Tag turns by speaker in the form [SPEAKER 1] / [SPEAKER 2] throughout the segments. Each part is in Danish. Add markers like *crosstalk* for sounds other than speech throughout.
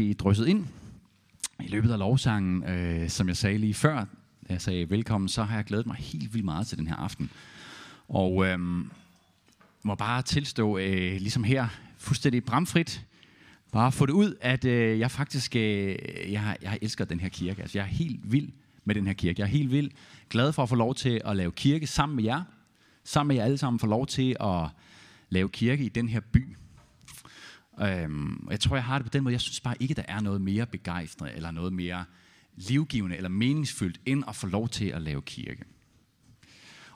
[SPEAKER 1] måske drysset ind i løbet af lovsangen, øh, som jeg sagde lige før, da jeg sagde velkommen, så har jeg glædet mig helt vildt meget til den her aften. Og øh, må bare tilstå, øh, ligesom her, fuldstændig bramfrit, bare få det ud, at øh, jeg faktisk, øh, jeg, jeg elsker den her kirke. Altså, jeg er helt vild med den her kirke. Jeg er helt vild glad for at få lov til at lave kirke sammen med jer. Sammen med jer alle sammen få lov til at lave kirke i den her by. Øhm, jeg tror, jeg har det på den måde. Jeg synes bare ikke, der er noget mere begejstrende, eller noget mere livgivende, eller meningsfyldt, end at få lov til at lave kirke.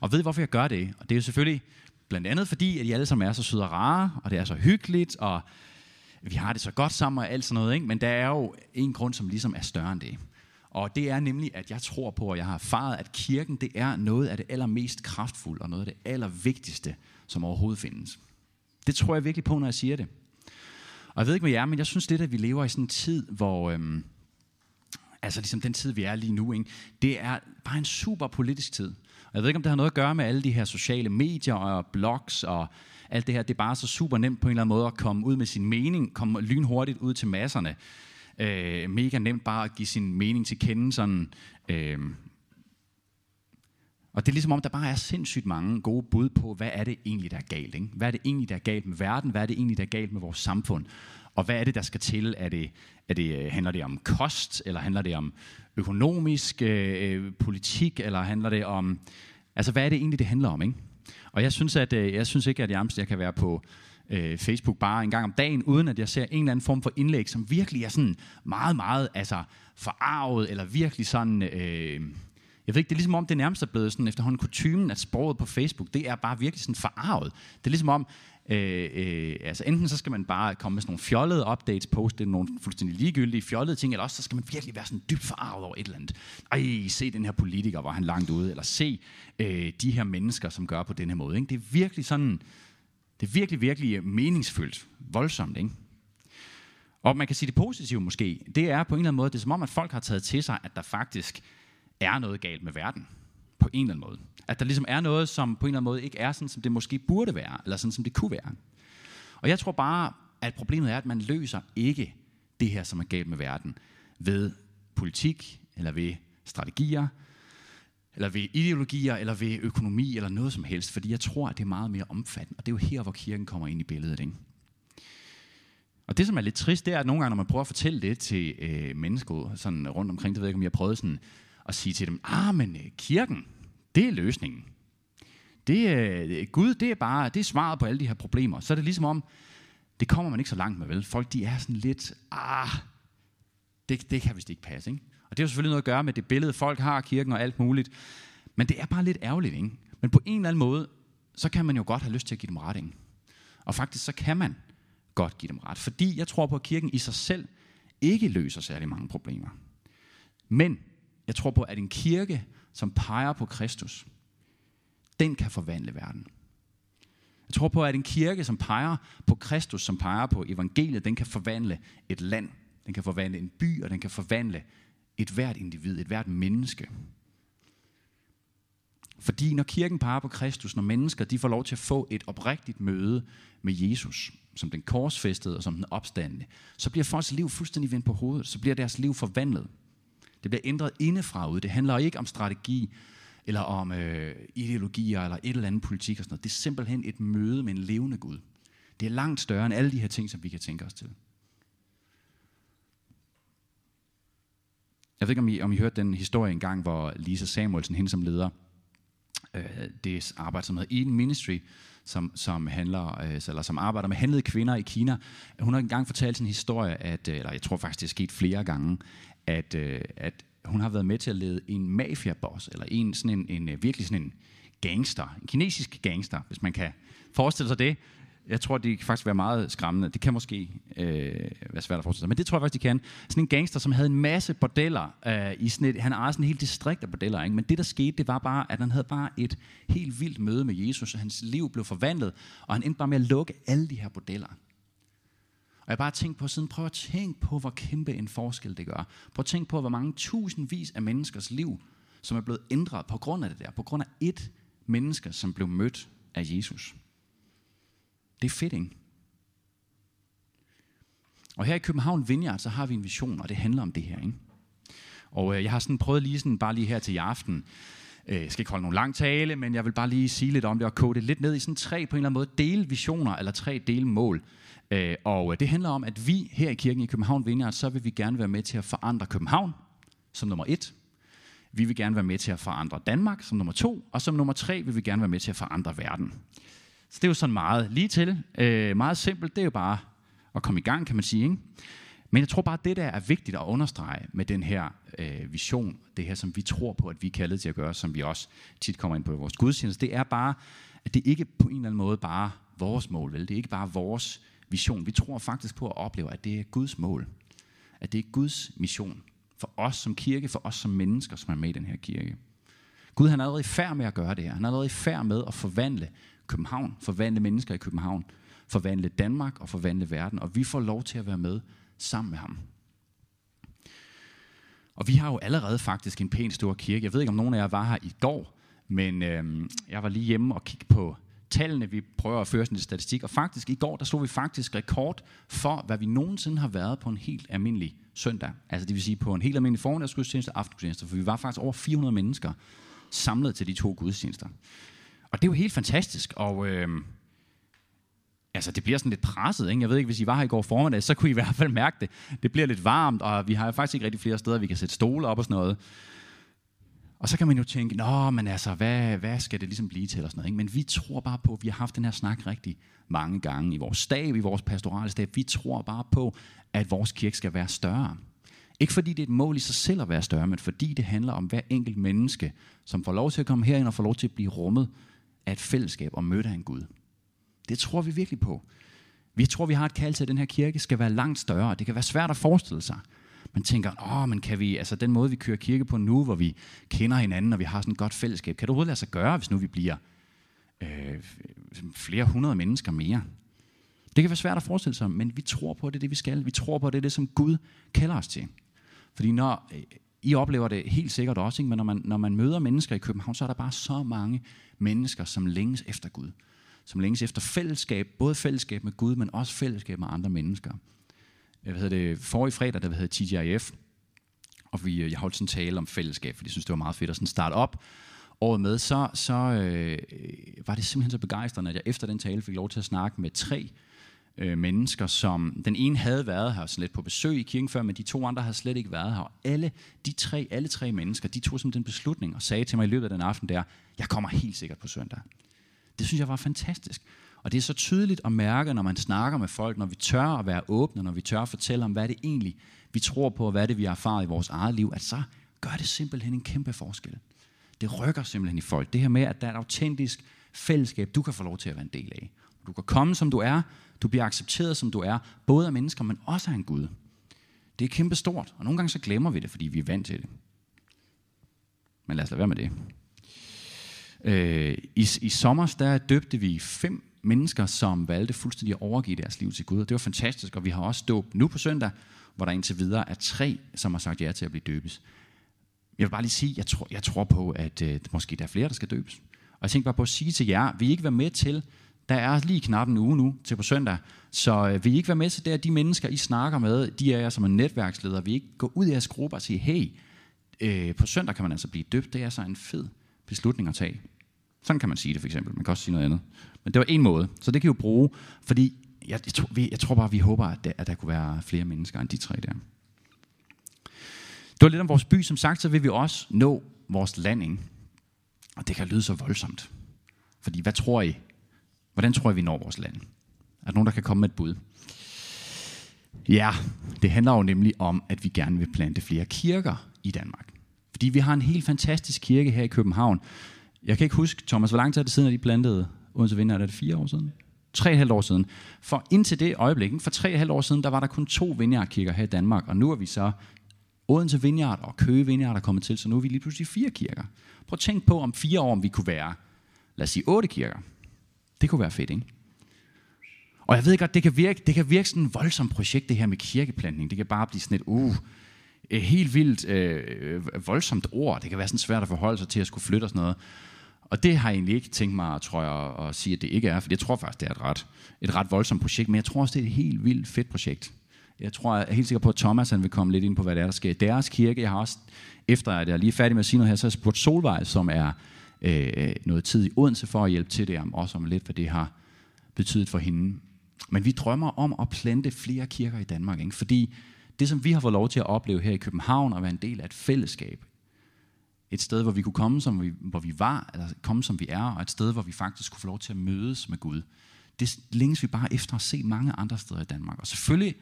[SPEAKER 1] Og ved I, hvorfor jeg gør det? Og det er jo selvfølgelig blandt andet fordi, at I alle sammen er så søde og rare, og det er så hyggeligt, og vi har det så godt sammen og alt sådan noget. Ikke? Men der er jo en grund, som ligesom er større end det. Og det er nemlig, at jeg tror på, og jeg har erfaret, at kirken det er noget af det allermest kraftfulde, og noget af det allervigtigste, som overhovedet findes. Det tror jeg virkelig på, når jeg siger det. Og jeg ved ikke med jer, men jeg synes lidt, at vi lever i sådan en tid, hvor... Øhm, altså ligesom den tid, vi er lige nu, ikke? det er bare en super politisk tid. Og jeg ved ikke, om det har noget at gøre med alle de her sociale medier og blogs og alt det her. Det er bare så super nemt på en eller anden måde at komme ud med sin mening, komme lynhurtigt ud til masserne. Øh, mega nemt bare at give sin mening til kende sådan... Øh, og det er ligesom om, der bare er sindssygt mange gode bud på, hvad er det egentlig, der er galt. Ikke? Hvad er det egentlig, der er galt med verden? Hvad er det egentlig, der er galt med vores samfund? Og hvad er det, der skal til? Er det, er det, øh, handler det om kost, eller handler det om økonomisk øh, øh, politik, eller handler det om... Altså, hvad er det egentlig, det handler om? Ikke? Og jeg synes, at, øh, jeg synes ikke, at jeg, jeg kan være på øh, Facebook bare en gang om dagen, uden at jeg ser en eller anden form for indlæg, som virkelig er sådan meget, meget altså, forarvet, eller virkelig sådan... Øh, jeg ved ikke, det er ligesom om, det nærmest er blevet sådan efterhånden kutumen, at sproget på Facebook, det er bare virkelig sådan forarvet. Det er ligesom om, øh, øh, altså enten så skal man bare komme med sådan nogle fjollede updates, poste nogle fuldstændig ligegyldige fjollede ting, eller også så skal man virkelig være sådan dybt forarvet over et eller andet. Ej, se den her politiker, hvor han langt ude, eller se øh, de her mennesker, som gør på den her måde. Ikke? Det er virkelig sådan, det er virkelig, virkelig øh, meningsfyldt, voldsomt, ikke? Og man kan sige det positive måske, det er på en eller anden måde, det er som om, at folk har taget til sig, at der faktisk er noget galt med verden. På en eller anden måde. At der ligesom er noget, som på en eller anden måde ikke er sådan, som det måske burde være, eller sådan, som det kunne være. Og jeg tror bare, at problemet er, at man løser ikke det her, som er galt med verden, ved politik, eller ved strategier, eller ved ideologier, eller ved økonomi, eller noget som helst. Fordi jeg tror, at det er meget mere omfattende. Og det er jo her, hvor kirken kommer ind i billedet. Ikke? Og det, som er lidt trist, det er, at nogle gange, når man prøver at fortælle det til øh, mennesker sådan rundt omkring, det ved jeg ikke, om jeg har prøvet sådan at sige til dem, ah, men øh, kirken, det er løsningen. Det, er, Gud, det er bare, det er svaret på alle de her problemer. Så er det ligesom om, det kommer man ikke så langt med, vel? Folk, de er sådan lidt, ah, det, det kan vist ikke passe, ikke? Og det har selvfølgelig noget at gøre med det billede, folk har af kirken og alt muligt. Men det er bare lidt ærgerligt, ikke? Men på en eller anden måde, så kan man jo godt have lyst til at give dem ret, ikke? Og faktisk så kan man godt give dem ret. Fordi jeg tror på, at kirken i sig selv ikke løser særlig mange problemer. Men jeg tror på, at en kirke, som peger på Kristus, den kan forvandle verden. Jeg tror på, at en kirke, som peger på Kristus, som peger på evangeliet, den kan forvandle et land, den kan forvandle en by, og den kan forvandle et hvert individ, et hvert menneske. Fordi når kirken peger på Kristus, når mennesker de får lov til at få et oprigtigt møde med Jesus, som den korsfæstede og som den opstandende, så bliver folks liv fuldstændig vendt på hovedet, så bliver deres liv forvandlet. Det bliver ændret indefra ud. Det handler ikke om strategi, eller om øh, ideologier, eller et eller andet politik og sådan noget. Det er simpelthen et møde med en levende Gud. Det er langt større end alle de her ting, som vi kan tænke os til. Jeg ved ikke, om I, om I hørte den historie engang, hvor Lisa Samuelsen, hende som leder, øh, det arbejde, som hedder Eden Ministry, som, som, handler, øh, eller som arbejder med handlede kvinder i Kina. Hun har engang fortalt en historie, at, øh, eller jeg tror faktisk, det er sket flere gange, at, øh, at hun har været med til at lede en mafiaboss, eller en, sådan en, en, øh, virkelig sådan en gangster, en kinesisk gangster, hvis man kan forestille sig det. Jeg tror, det kan faktisk være meget skræmmende. Det kan måske øh, være svært at forestille sig, men det tror jeg faktisk, de kan. Sådan en gangster, som havde en masse bordeller. Øh, i sådan et, han ejede sådan en helt distrikt af bordeller. Ikke? Men det, der skete, det var bare, at han havde bare et helt vildt møde med Jesus, og hans liv blev forvandlet, og han endte bare med at lukke alle de her bordeller. Og jeg bare tænkt på siden, prøv at tænke på, hvor kæmpe en forskel det gør. Prøv at tænke på, hvor mange tusindvis af menneskers liv, som er blevet ændret på grund af det der. På grund af et menneske, som blev mødt af Jesus. Det er fedt, ikke? Og her i København Vineyard, så har vi en vision, og det handler om det her. Ikke? Og øh, jeg har sådan prøvet lige sådan, bare lige her til i aften, øh, jeg skal ikke holde nogen lang tale, men jeg vil bare lige sige lidt om det og kode det lidt ned i sådan tre på en eller anden måde delvisioner, eller tre delmål. Øh, og øh, det handler om, at vi her i kirken i København Vineyard, så vil vi gerne være med til at forandre København, som nummer et. Vi vil gerne være med til at forandre Danmark som nummer to, og som nummer tre vil vi gerne være med til at forandre verden. Så det er jo sådan meget lige til, øh, meget simpelt. Det er jo bare at komme i gang, kan man sige. Ikke? Men jeg tror bare, at det der er vigtigt at understrege med den her øh, vision, det her, som vi tror på, at vi er kaldet til at gøre, som vi også tit kommer ind på i vores gudstjeneste, det er bare, at det ikke på en eller anden måde bare vores mål, vel? Det er ikke bare vores vision. Vi tror faktisk på at opleve, at det er Guds mål. At det er Guds mission for os som kirke, for os som mennesker, som er med i den her kirke. Gud han er allerede i færd med at gøre det her. Han er allerede i færd med at forvandle København, forvandle mennesker i København, forvandle Danmark og forvandle verden, og vi får lov til at være med sammen med ham. Og vi har jo allerede faktisk en pæn stor kirke. Jeg ved ikke, om nogen af jer var her i går, men øh, jeg var lige hjemme og kiggede på tallene. Vi prøver at føre sådan en statistik, og faktisk i går, der slog vi faktisk rekord for, hvad vi nogensinde har været på en helt almindelig søndag. Altså det vil sige på en helt almindelig formiddagsgudstjeneste og aftengudstjeneste, for vi var faktisk over 400 mennesker samlet til de to gudstjenester. Og det er jo helt fantastisk, og øh, altså, det bliver sådan lidt presset. Ikke? Jeg ved ikke, hvis I var her i går formiddag, så kunne I i hvert fald mærke det. Det bliver lidt varmt, og vi har jo faktisk ikke rigtig flere steder, vi kan sætte stole op og sådan noget. Og så kan man jo tænke, nå, men altså, hvad, hvad skal det ligesom blive til? Eller sådan noget, ikke? Men vi tror bare på, at vi har haft den her snak rigtig mange gange i vores stab, i vores pastorale stab. Vi tror bare på, at vores kirke skal være større. Ikke fordi det er et mål i sig selv at være større, men fordi det handler om hver enkelt menneske, som får lov til at komme herind og får lov til at blive rummet af et fællesskab og møde af en Gud. Det tror vi virkelig på. Vi tror, vi har et kald til, at den her kirke skal være langt større. Det kan være svært at forestille sig. Man tænker, åh, men kan vi, altså den måde, vi kører kirke på nu, hvor vi kender hinanden, og vi har sådan et godt fællesskab, kan det overhovedet lade sig gøre, hvis nu vi bliver øh, flere hundrede mennesker mere? Det kan være svært at forestille sig, men vi tror på, at det er det, vi skal. Vi tror på, at det er det, som Gud kalder os til. Fordi når, øh, I oplever det helt sikkert også, ikke? men når man, når man møder mennesker i København, så er der bare så mange mennesker, som længes efter Gud. Som længes efter fællesskab, både fællesskab med Gud, men også fællesskab med andre mennesker. Øh, jeg ved det, for i fredag, der hedder TGIF, og vi, øh, jeg holdt sådan en tale om fællesskab, fordi jeg synes, det var meget fedt at sådan starte op året med, så, så øh, var det simpelthen så begejstrende, at jeg efter den tale fik lov til at snakke med tre øh, mennesker, som den ene havde været her sådan lidt på besøg i kirken før, men de to andre havde slet ikke været her. Og alle de tre, alle tre mennesker, de tog som en beslutning og sagde til mig i løbet af den aften der, jeg kommer helt sikkert på søndag. Det synes jeg var fantastisk. Og det er så tydeligt at mærke, når man snakker med folk, når vi tør at være åbne, når vi tør at fortælle om, hvad det egentlig vi tror på, og hvad det vi har erfaret i vores eget liv, at så gør det simpelthen en kæmpe forskel. Det rykker simpelthen i folk. Det her med, at der er et autentisk fællesskab, du kan få lov til at være en del af. Du kan komme, som du er. Du bliver accepteret, som du er. Både af mennesker, men også af en Gud. Det er kæmpe stort, og nogle gange så glemmer vi det, fordi vi er vant til det. Men lad os lade være med det. Øh, i, I sommer der døbte vi fem mennesker, som valgte fuldstændig at overgive deres liv til Gud. Det var fantastisk, og vi har også dåb nu på søndag, hvor der indtil videre er tre, som har sagt ja til at blive døbes. Jeg vil bare lige sige, jeg tror, jeg tror på, at øh, måske der er flere, der skal døbes. Og jeg tænkte bare på at sige til jer, vi ikke være med til, der er lige knap en uge nu til på søndag, så øh, vil I ikke være med til det, at de mennesker, I snakker med, de er jer som en netværksleder, vil ikke gå ud i jeres gruppe og sige, hey, øh, på søndag kan man altså blive døbt, det er så en fed beslutning at tage. Sådan kan man sige det for eksempel. Man kan også sige noget andet. Men det var en måde. Så det kan jo bruge, fordi jeg, jeg, tror, vi, jeg tror bare, vi håber, at der, at der kunne være flere mennesker end de tre der. Det var lidt om vores by. Som sagt, så vil vi også nå vores landing. Og det kan lyde så voldsomt. Fordi hvad tror I? Hvordan tror I, vi når vores land? Er der nogen, der kan komme med et bud? Ja, det handler jo nemlig om, at vi gerne vil plante flere kirker i Danmark. Fordi vi har en helt fantastisk kirke her i København, jeg kan ikke huske, Thomas, hvor lang tid er det siden, at I plantede Odense Vinder? Er det fire år siden? Tre og halvt år siden. For indtil det øjeblik, for tre og halvt år siden, der var der kun to vineyardkirker her i Danmark, og nu er vi så Odense Vineyard og Køge Vineyard er kommet til, så nu er vi lige pludselig fire kirker. Prøv at tænke på, om fire år, om vi kunne være, lad os sige, otte kirker. Det kunne være fedt, ikke? Og jeg ved godt, det kan virke, det kan virke sådan en voldsom projekt, det her med kirkeplantning. Det kan bare blive sådan et, uh, et helt vildt øh, øh, voldsomt ord. Det kan være sådan svært at forholde sig til at skulle flytte og sådan noget. Og det har jeg egentlig ikke tænkt mig, tror jeg, at sige, at det ikke er, for jeg tror faktisk, det er et ret, et ret voldsomt projekt, men jeg tror også, det er et helt vildt fedt projekt. Jeg tror jeg er helt sikker på, at Thomas han vil komme lidt ind på, hvad det er, der sker i deres kirke. Jeg har også, efter at jeg er lige færdig med at sige noget her, så har jeg spurgt Solvej, som er øh, noget tid i Odense for at hjælpe til det, også om lidt, hvad det har betydet for hende. Men vi drømmer om at plante flere kirker i Danmark, ikke? fordi det, som vi har fået lov til at opleve her i København, og være en del af et fællesskab, et sted, hvor vi kunne komme, som vi, hvor vi var, eller komme, som vi er, og et sted, hvor vi faktisk kunne få lov til at mødes med Gud. Det længes vi bare efter at se mange andre steder i Danmark. Og selvfølgelig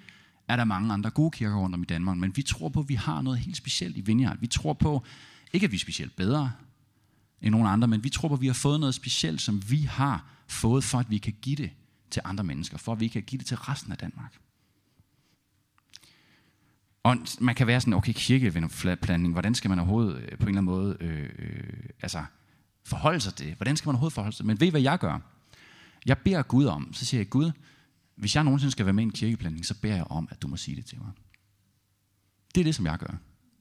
[SPEAKER 1] er der mange andre gode kirker rundt om i Danmark, men vi tror på, at vi har noget helt specielt i Vineyard. Vi tror på, ikke at vi er specielt bedre end nogen andre, men vi tror på, at vi har fået noget specielt, som vi har fået, for at vi kan give det til andre mennesker, for at vi kan give det til resten af Danmark. Og man kan være sådan, okay, kirkevennerplanning, hvordan skal man overhovedet øh, på en eller anden måde øh, øh, altså, forholde sig til det? Hvordan skal man overhovedet forholde sig Men ved I, hvad jeg gør? Jeg beder Gud om, så siger jeg, Gud, hvis jeg nogensinde skal være med i en kirkeplanning, så beder jeg om, at du må sige det til mig. Det er det, som jeg gør.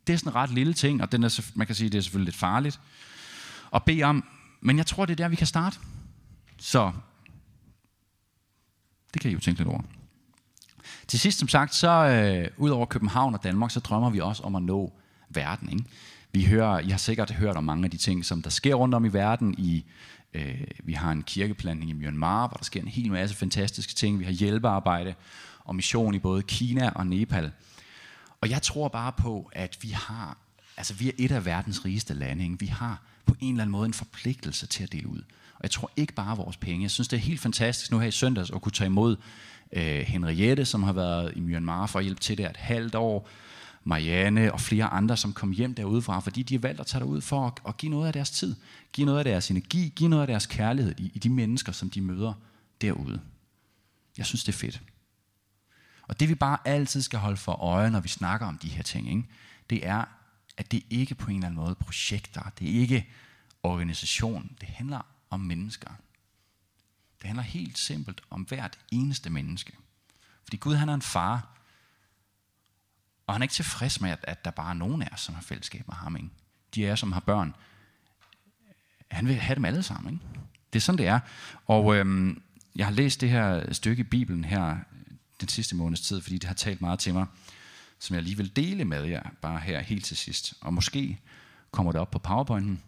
[SPEAKER 1] Det er sådan en ret lille ting, og den er, man kan sige, det er selvfølgelig lidt farligt at bede om, men jeg tror, det er der, vi kan starte. Så det kan I jo tænke lidt over. Til sidst, som sagt, så øh, ud over København og Danmark, så drømmer vi også om at nå verden. Ikke? Vi hører, I har sikkert hørt om mange af de ting, som der sker rundt om i verden. I, øh, vi har en kirkeplanning i Myanmar, hvor der sker en hel masse fantastiske ting. Vi har hjælpearbejde og mission i både Kina og Nepal. Og jeg tror bare på, at vi har, altså vi er et af verdens rigeste lande. Ikke? Vi har på en eller anden måde en forpligtelse til at dele ud. Og jeg tror ikke bare vores penge. Jeg synes, det er helt fantastisk nu her i søndags at kunne tage imod øh, Henriette, som har været i Myanmar for at hjælpe til der et halvt år, Marianne og flere andre, som kom hjem derudefra, fordi de har valgt at tage derud for at, at give noget af deres tid, give noget af deres energi, give noget af deres kærlighed i, i de mennesker, som de møder derude. Jeg synes, det er fedt. Og det vi bare altid skal holde for øje, når vi snakker om de her ting, ikke? det er, at det ikke på en eller anden måde projekter, det er ikke organisation, det handler om mennesker. Det handler helt simpelt om hvert eneste menneske. Fordi Gud han er en far, og han er ikke tilfreds med, at, at der bare er nogen af os, som har fællesskab med ham. Ikke? De af os, som har børn, han vil have dem alle sammen. Ikke? Det er sådan, det er. Og øhm, jeg har læst det her stykke i Bibelen her øh, den sidste måneds tid, fordi det har talt meget til mig, som jeg lige vil dele med jer, bare her helt til sidst. Og måske kommer det op på PowerPointen.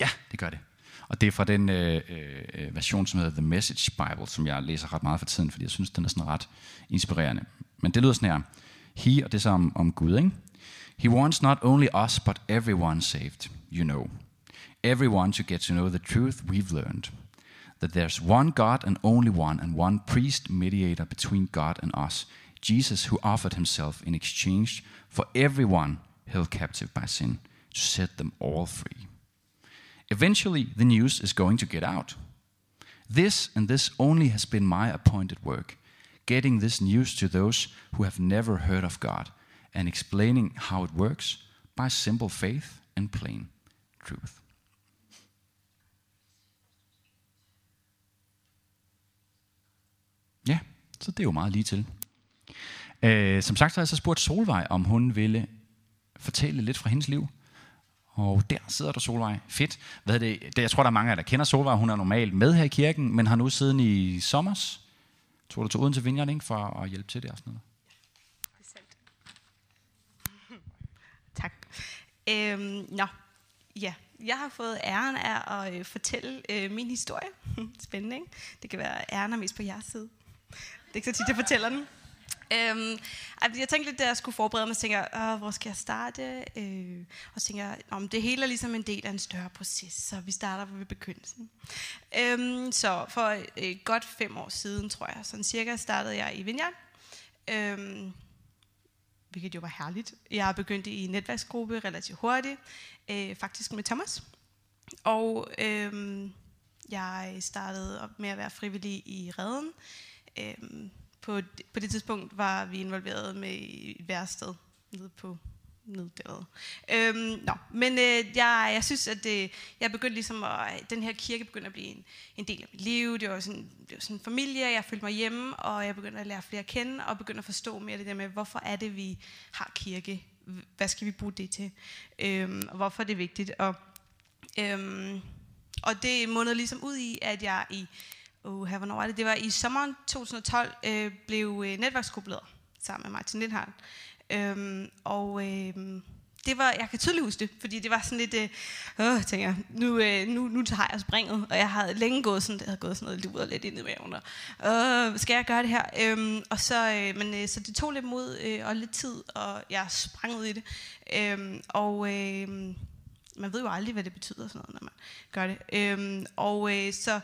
[SPEAKER 1] Ja, det gør det. Og det er fra den øh, øh, version, som hedder The Message Bible, som jeg læser ret meget for tiden, fordi jeg synes, den er sådan ret inspirerende. Men det lyder sådan her. He, og det er så om, om Gud, ikke? He wants not only us, but everyone saved, you know. Everyone to get to know the truth we've learned. That there's one God and only one, and one priest mediator between God and us, Jesus, who offered himself in exchange for everyone held captive by sin, to set them all free. Eventually, the news is going to get out. This and this only has been my appointed work getting this news to those who have never heard of God and explaining how it works by simple faith and plain truth. Ja, så det er jo meget lige til. Øh, som sagt så har jeg så spurgt Solvej, om hun ville fortælle lidt fra hendes liv. Og der sidder der Solvej. Fedt. Hvad er det? Jeg tror, der er mange af jer, der kender Solvej. Hun er normalt med her i kirken, men har nu siden i sommers tog du til Odense Vineyard, ikke, for at hjælpe til det og sådan noget.
[SPEAKER 2] Tak. Øhm, nå, ja. Jeg har fået æren af at øh, fortælle øh, min historie. *laughs* Spændende, ikke? Det kan være æren er mest på jeres side. Det er ikke så tit, jeg fortæller den. Øhm, altså, jeg tænkte lidt, da jeg skulle forberede mig, så tænker jeg, hvor skal jeg starte? Øh, og så tænker jeg, om det hele er ligesom en del af en større proces, så vi starter ved begyndelsen. Øhm, så for øh, godt fem år siden, tror jeg, sådan cirka, startede jeg i Vineyard. Øhm, hvilket jo var herligt. Jeg begyndte i netværksgruppe relativt hurtigt, øh, faktisk med Thomas. Og øh, jeg startede op med at være frivillig i Reden. Øh, på, på det tidspunkt var vi involveret med i værsted nede på neddæret. Øhm, nå, men øh, jeg, jeg synes, at det, jeg begyndte ligesom at, den her kirke begyndte at blive en, en del af mit liv. Det var, sådan, det var sådan en familie, jeg følte mig hjemme, og jeg begyndte at lære flere at kende, og begyndte at forstå mere det der med, hvorfor er det, vi har kirke? Hvad skal vi bruge det til? Øhm, og hvorfor er det vigtigt? Og, øhm, og det mundede ligesom ud i, at jeg i uh, hvornår var det? Det var i sommeren 2012, øh, blev øh, netværksgruppeleder. sammen med Martin Lindhardt. Øhm, og øh, det var, jeg kan tydeligt huske det, fordi det var sådan lidt, øh, øh tænker jeg, nu, øh, nu, nu tager jeg springet, og jeg havde længe gået sådan, det havde gået sådan noget luret lidt ind i maven, og øh, skal jeg gøre det her? Øhm, og så, øh, men, øh, så det tog lidt mod øh, og lidt tid, og jeg sprang ud i det. Øhm, og øh, man ved jo aldrig, hvad det betyder, sådan noget, når man gør det. Øhm, og øh, så,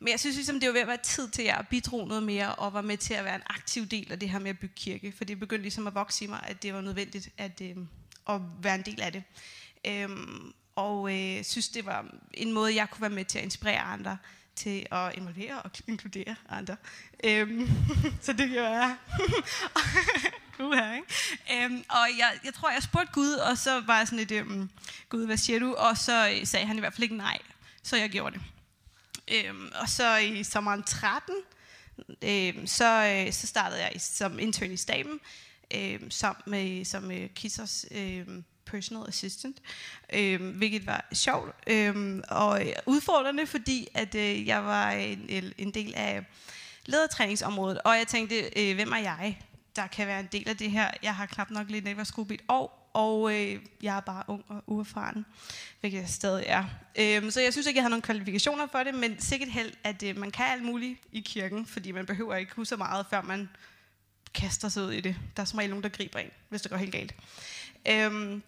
[SPEAKER 2] men jeg synes ligesom, det var ved at være tid til, at jeg bidrog noget mere, og var med til at være en aktiv del af det her med at bygge kirke. For det begyndte ligesom at vokse i mig, at det var nødvendigt, at... Øh, at være en del af det. Øhm, og øh, synes, det var en måde, jeg kunne være med til at inspirere andre til at involvere og inkludere andre. Øhm, *laughs* så det gør jeg. *laughs* uh, ikke? Øhm, og jeg, jeg tror, jeg spurgte Gud, og så var jeg sådan lidt, øhm, Gud, hvad siger du? Og så øh, sagde han i hvert fald ikke nej, så jeg gjorde det. Øhm, og så i sommeren 13, øhm, så, øh, så startede jeg som intern i staben, øhm, sammen med, som øh, Kissers øhm, personal assistant, øhm, hvilket var sjovt øhm, og øh, udfordrende, fordi at øh, jeg var en, en del af ledertræningsområdet, og jeg tænkte, øh, hvem er jeg, der kan være en del af det her? Jeg har knap nok lidt netværksgruppe i et år, og øh, jeg er bare ung og uerfaren, hvilket jeg stadig er. Øhm, så jeg synes ikke, jeg har nogen kvalifikationer for det, men sikkert held, at øh, man kan alt muligt i kirken, fordi man behøver ikke huske så meget, før man kaster sig ud i det. Der er som regel nogen, der griber ind, hvis det går helt galt. Øhm,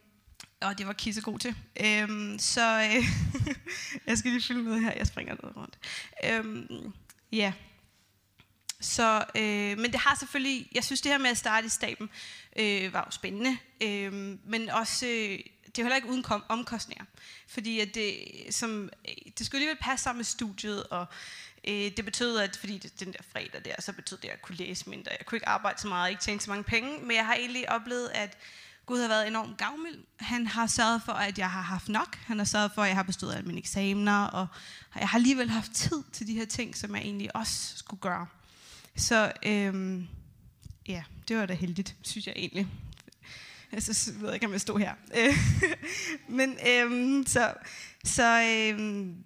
[SPEAKER 2] og det var Kisse god til. Øhm, så øh, *laughs* jeg skal lige fylde med her. Jeg springer ned rundt. Øhm, ja. Så, øh, men det har selvfølgelig, jeg synes det her med at starte i staben øh, var jo spændende, øh, men også, øh, det er heller ikke uden kom, omkostninger, fordi at det, som, øh, det skulle alligevel passe sammen med studiet, og Øh, det betød, at fordi det, den der fredag der, så betød det, at jeg kunne læse mindre. Jeg kunne ikke arbejde så meget, ikke tjene så mange penge, men jeg har egentlig oplevet, at Gud har været enormt gavmild. Han har sørget for, at jeg har haft nok. Han har sørget for, at jeg har bestået alle mine eksamener, og jeg har alligevel haft tid til de her ting, som jeg egentlig også skulle gøre. Så øhm, ja, det var da heldigt, synes jeg egentlig. Jeg så ved jeg ikke, om jeg stod her. *laughs* Men øhm, så, så øhm,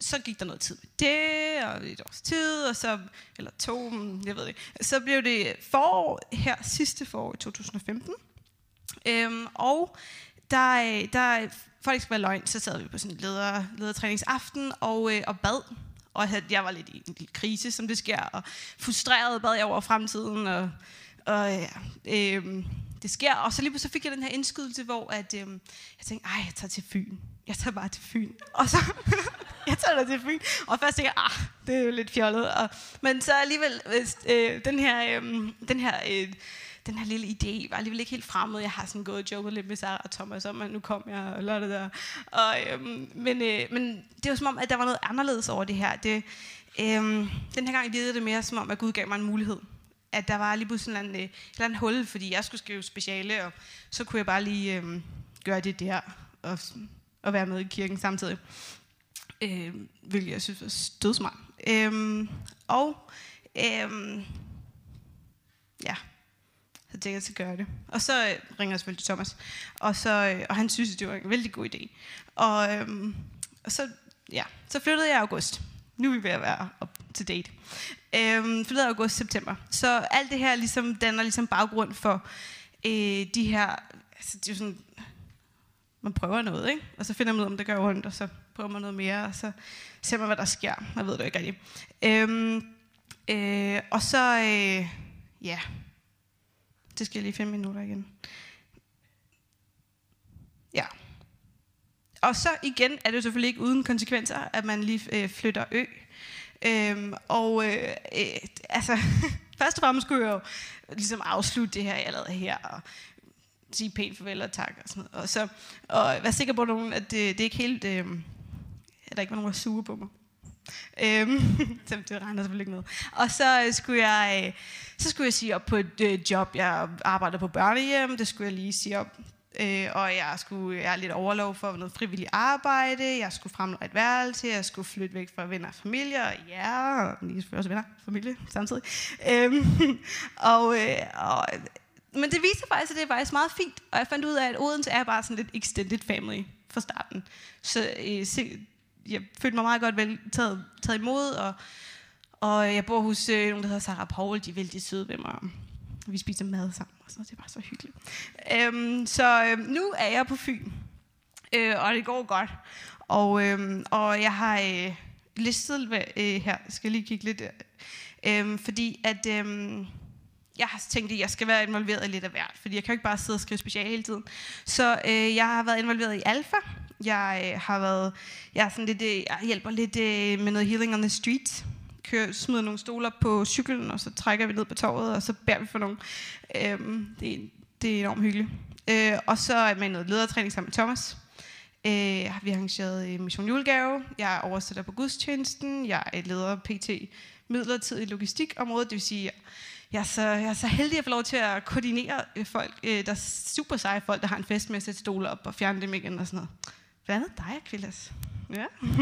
[SPEAKER 2] så gik der noget tid med det, og et års tid, og så, eller to, jeg ved ikke. Så blev det forår her, sidste forår i 2015. Øhm, og der, øh, der, for ikke skal være løgn, så sad vi på sådan en leder, ledertræningsaften og, øh, og bad. Og jeg var lidt i en lille krise, som det sker, og frustreret bad jeg over fremtiden, og, og ja, øh, det sker. Og så lige pludselig fik jeg den her indskydelse, hvor at, øh, jeg tænkte, ej, jeg tager til Fyn. Jeg tager bare til Fyn. Og så, *laughs* jeg tager til Fyn. Og først tænkte jeg, ah, det er jo lidt fjollet. Og, men så alligevel, øh, den her, øh, den her øh, den her lille idé var alligevel ikke helt fremmed. Jeg har sådan gået og joket lidt med Sarah og Thomas om, at nu kom jeg og lad det der. Og, øhm, men, øh, men det var som om, at der var noget anderledes over det her. Det, øhm, den her gang virkede det mere som om, at Gud gav mig en mulighed at der var lige pludselig en, øh, et eller anden hul, fordi jeg skulle skrive speciale, og så kunne jeg bare lige øhm, gøre det der, og, og være med i kirken samtidig. Øh, hvilket jeg synes var stødsmart. Øhm, og øhm, ja, så tænkte jeg, at gøre det. Og så øh, ringer jeg selvfølgelig til Thomas, og, så, øh, og han synes, det var en vældig god idé. Og, øh, og så, ja, så flyttede jeg i august. Nu er vi ved at være up to date. Øhm, flyttede i august-september. Så alt det her ligesom danner ligesom baggrund for øh, de her... Altså, det er sådan, man prøver noget, ikke? Og så finder man ud af, om det gør ondt, og så prøver man noget mere, og så ser man, hvad der sker. Jeg ved det ikke rigtigt. Øhm, øh, og så... Øh, ja... Det skal jeg lige fem minutter igen. Ja. Og så igen er det jo selvfølgelig ikke uden konsekvenser, at man lige øh, flytter ø. Øhm, og øh, øh, altså, *laughs* først og fremmest skulle jeg jo ligesom afslutte det her, jeg lavede her, og sige pænt farvel og tak og sådan noget. Og, så, og være sikker på, at, nogen, at det, det er ikke helt, øh, at der ikke var nogen, der sure på mig. Øhm, *laughs* det regner selvfølgelig ikke med. Og så øh, skulle jeg, øh, så skulle jeg sige op på et øh, job. Jeg arbejder på børnehjem. Det skulle jeg lige sige op. Øh, og jeg skulle jeg er lidt overlov for noget frivilligt arbejde, jeg skulle frem et værelse, jeg skulle flytte væk fra venner og familie, og ja, og lige også venner og familie samtidig. Øhm, *laughs* og, øh, og, men det viser faktisk, at det er faktisk meget fint, og jeg fandt ud af, at Odense er bare sådan lidt extended family fra starten. Så øh, jeg følte mig meget godt vel taget, taget imod, og, og jeg bor hos øh, nogen, der hedder Sarah Paul, de er vældig søde ved mig vi spiser mad sammen og sådan noget. Det var så hyggeligt. Øhm, så øh, nu er jeg på Fyn, øh, og det går godt. Og, øh, og jeg har øh, listet øh, her, skal lige kigge lidt, øh, øhm, fordi at... Øh, jeg har tænkt, at jeg skal være involveret i lidt af hvert, fordi jeg kan jo ikke bare sidde og skrive special hele tiden. Så øh, jeg har været involveret i Alfa. Jeg øh, har været, jeg, er sådan lidt, øh, jeg hjælper lidt øh, med noget healing on the street. Kører, smider nogle stoler på cyklen, og så trækker vi ned på torvet, og så bærer vi for nogle. Øh, det, er, det er enormt hyggeligt. Øh, og så er jeg med noget ledertræning sammen med Thomas. Øh, vi har arrangeret øh, Mission Julegave. Jeg oversætter på gudstjenesten. Jeg er leder PT midlertidig logistikområde, det vil sige, jeg er, så, jeg er så heldig at få lov til at koordinere øh, folk, øh, der er super seje folk, der har en fest med at sætte stoler op og fjerne dem igen og sådan noget. Hvad er dig, Akvilas? Ja. *laughs*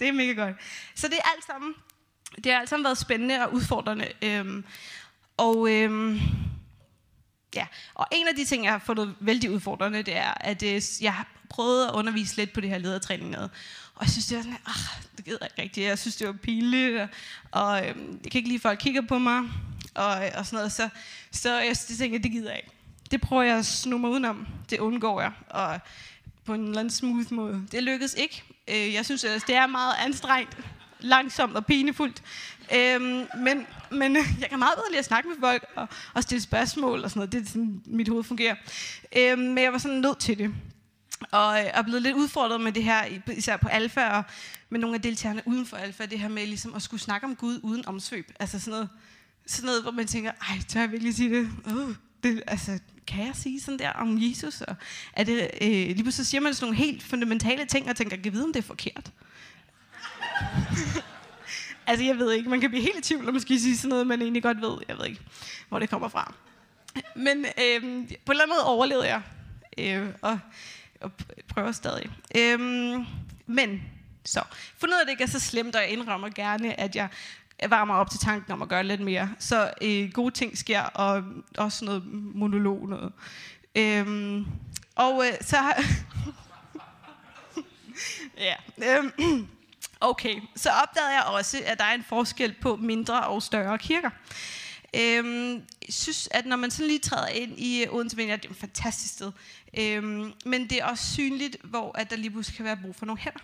[SPEAKER 2] det er mega godt. Så det er alt sammen, det har alt sammen været spændende og udfordrende. Øhm, og øhm, ja, og en af de ting, jeg har fundet vældig udfordrende, det er, at øh, jeg har prøvet at undervise lidt på det her ledertræning noget. Og jeg synes, det er sådan, ah, det gider jeg ikke rigtigt. Jeg synes, det var pinligt, og, og øhm, jeg kan ikke lide, folk kigger på mig, og, og sådan noget. Så, så jeg tænker, det gider jeg ikke. Det prøver jeg at snu mig udenom. Det undgår jeg, og på en eller anden smooth måde. Det lykkedes ikke. Øh, jeg synes, ellers, det er meget anstrengt, langsomt og pinefuldt. Øh, men, men *laughs* jeg kan meget bedre lide at snakke med folk og, og stille spørgsmål og sådan noget. Det er sådan, mit hoved fungerer. Øh, men jeg var sådan nødt til det og øh, er blevet lidt udfordret med det her, især på alfa, og med nogle af deltagerne uden for alfa, det her med ligesom at skulle snakke om Gud uden omsvøb. Altså sådan noget, sådan noget hvor man tænker, ej, tør jeg virkelig sige det? Uh, det altså, kan jeg sige sådan der om Jesus? Og er det, øh, lige pludselig siger man sådan nogle helt fundamentale ting, og tænker, kan jeg vide, om det er forkert? *laughs* altså, jeg ved ikke. Man kan blive helt i tvivl, og måske sige sådan noget, man egentlig godt ved. Jeg ved ikke, hvor det kommer fra. Men øh, på en eller anden måde overlevede jeg. Øh, og og prøver stadig. Øh, men så, fundet ud af, at det ikke er så slemt, og jeg indrømmer gerne, at jeg Øh, varmer op til tanken om at gøre lidt mere. Så øh, gode ting sker, og også noget monolog noget. Øhm, og øh, så har... *laughs* ja, øhm, *clears throat* okay, så opdagede jeg også, at der er en forskel på mindre og større kirker. Øhm, synes, at når man sådan lige træder ind i øh, Odense Vineyard, det er et fantastisk sted, øhm, men det er også synligt, hvor at der lige pludselig kan være brug for nogle hænder.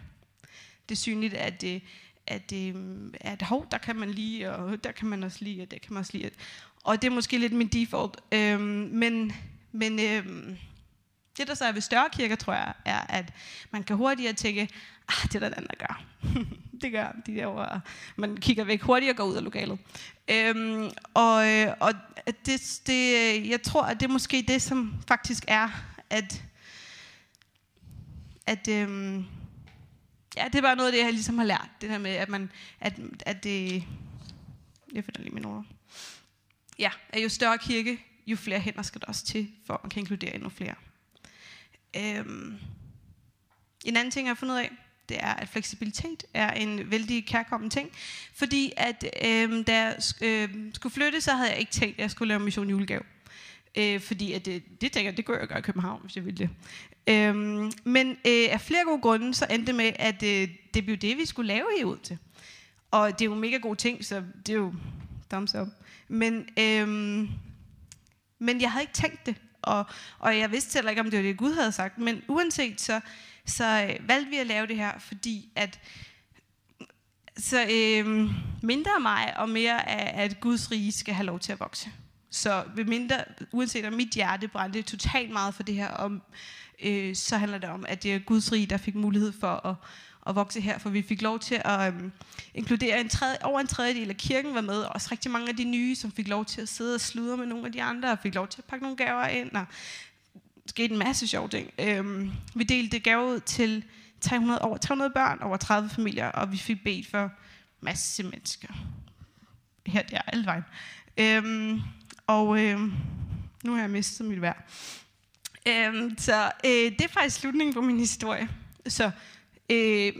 [SPEAKER 2] Det er synligt, at, øh, at, øh, at hov, der kan man lige, og der kan man også lige, og der kan man også lige. Og det er måske lidt min default. Øhm, men men øh, det, der så er ved større kirker, tror jeg, er, at man kan hurtigere tænke, ah, det er der den, der gør. *laughs* det gør de der Man kigger væk hurtigt og går ud af lokalet. Øhm, og øh, og det, det, jeg tror, at det er måske det, som faktisk er, at, at øhm, ja, det var noget af det, jeg ligesom har lært. Det der med, at man, at, at det, jeg finder lige mine ord. Ja, at jo større kirke, jo flere hænder skal der også til, for at man kan inkludere endnu flere. Øhm, en anden ting, jeg har fundet ud af, det er, at fleksibilitet er en vældig kærkommen ting. Fordi at øhm, da jeg øh, skulle flytte, så havde jeg ikke tænkt, at jeg skulle lave mission julegave. Øh, fordi at det, det tænker jeg, det kunne jeg gøre i København, hvis jeg ville det. Øh, men øh, af flere gode grunde, så endte det med, at øh, det blev det, vi skulle lave i Odense. Og det er jo en mega god ting, så det er jo thumbs up. Men, øhm, men jeg havde ikke tænkt det, og, og jeg vidste heller ikke, om det var det, Gud havde sagt. Men uanset så, så øh, valgte vi at lave det her, fordi at så øh, mindre af mig og mere af, at Guds rige skal have lov til at vokse. Så ved mindre, uanset om mit hjerte brændte totalt meget for det her, om, øh, så handler det om, at det er Guds rige, der fik mulighed for at, at vokse her, for vi fik lov til at øh, inkludere en tredje, over en tredjedel af kirken var med, og også rigtig mange af de nye, som fik lov til at sidde og sludre med nogle af de andre, og fik lov til at pakke nogle gaver ind, og skete en masse sjove ting. Øhm, vi delte gaver ud til 300, over 300 børn, over 30 familier, og vi fik bedt for masse mennesker. Her, der, alle vejen. Øhm, og øhm, nu har jeg mistet mit værd. Øhm, så øh, det er faktisk slutningen på min historie. Så, øh,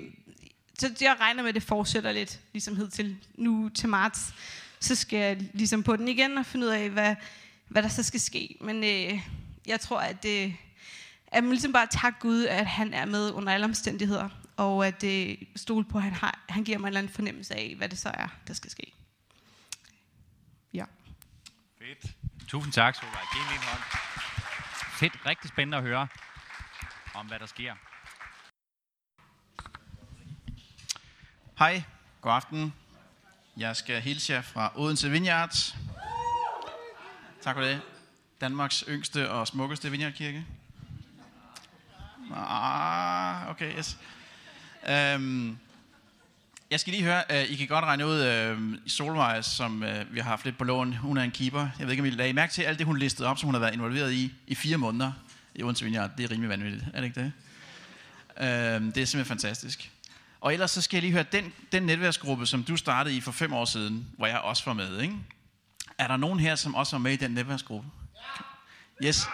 [SPEAKER 2] så jeg regner med, at det fortsætter lidt, ligesom hed til nu til marts. Så skal jeg ligesom på den igen og finde ud af, hvad, hvad der så skal ske. Men øh, jeg tror, at det at man ligesom bare tak Gud, at han er med under alle omstændigheder, og at det stole på, at han, har, han giver mig en eller anden fornemmelse af, hvad det så er, der skal ske. Ja.
[SPEAKER 1] Tusind tak, Solvej. Giv en hånd. Fedt, rigtig spændende at høre om, hvad der sker.
[SPEAKER 3] Hej, god aften. Jeg skal hilse jer fra Odense Vineyard. Tak for det. Danmarks yngste og smukkeste vineyardkirke. Ah, okay, yes. Um, jeg skal lige høre, uh, I kan godt regne ud, øh, uh, Solvej, som uh, vi har haft lidt på lån, hun er en keeper. Jeg ved ikke, om I lagde mærke til alt det, hun listede op, som hun har været involveret i i fire måneder i Odense Vineyard. Det er rimelig vanvittigt, er det ikke det? Uh, det er simpelthen fantastisk. Og ellers så skal jeg lige høre, den, den netværksgruppe, som du startede i for fem år siden, hvor jeg også var med, ikke? er der nogen her, som også var med i den netværksgruppe? Ja. Yes.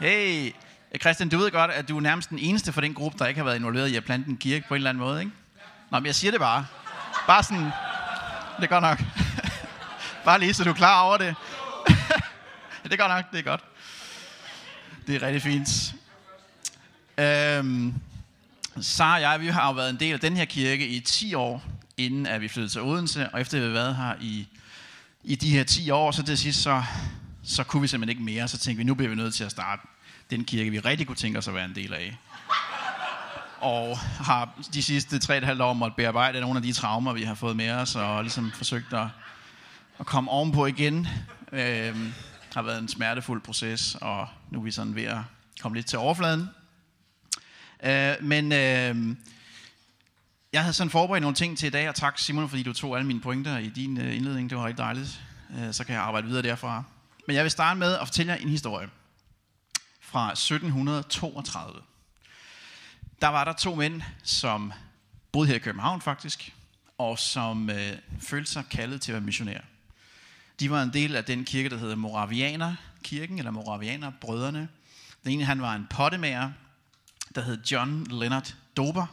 [SPEAKER 3] Hey, Christian, du ved godt, at du er nærmest den eneste for den gruppe, der ikke har været involveret i at plante en kirke på en eller anden måde, ikke? Nå, men jeg siger det bare. Bare sådan, det er godt nok. *laughs* bare lige, så du er klar over det. *laughs* det er godt nok, det er godt. Det er rigtig fint. Øhm, Sara og jeg, vi har jo været en del af den her kirke i 10 år, inden at vi flyttede til Odense, og efter vi har været her i, i de her 10 år, så til sidst, så, så kunne vi simpelthen ikke mere, så tænkte vi, nu bliver vi nødt til at starte den kirke, vi rigtig kunne tænke os at være en del af. Og har de sidste 3,5 år måtte bearbejde nogle af de traumer, vi har fået med os, og ligesom forsøgt at, at komme ovenpå igen. Øhm, har været en smertefuld proces, og nu er vi sådan ved at komme lidt til overfladen. Øh, men øh, jeg havde sådan forberedt nogle ting til i dag, og tak Simon, fordi du tog alle mine pointer i din øh, indledning. Det var rigtig dejligt. Øh, så kan jeg arbejde videre derfra. Men jeg vil starte med at fortælle jer en historie fra 1732. Der var der to mænd, som boede her i København faktisk, og som øh, følte sig kaldet til at være missionær. De var en del af den kirke, der hedder Moravianer-kirken, eller Moravianer-brødrene. Den ene, han var en pottemager, der hed John Leonard Dober,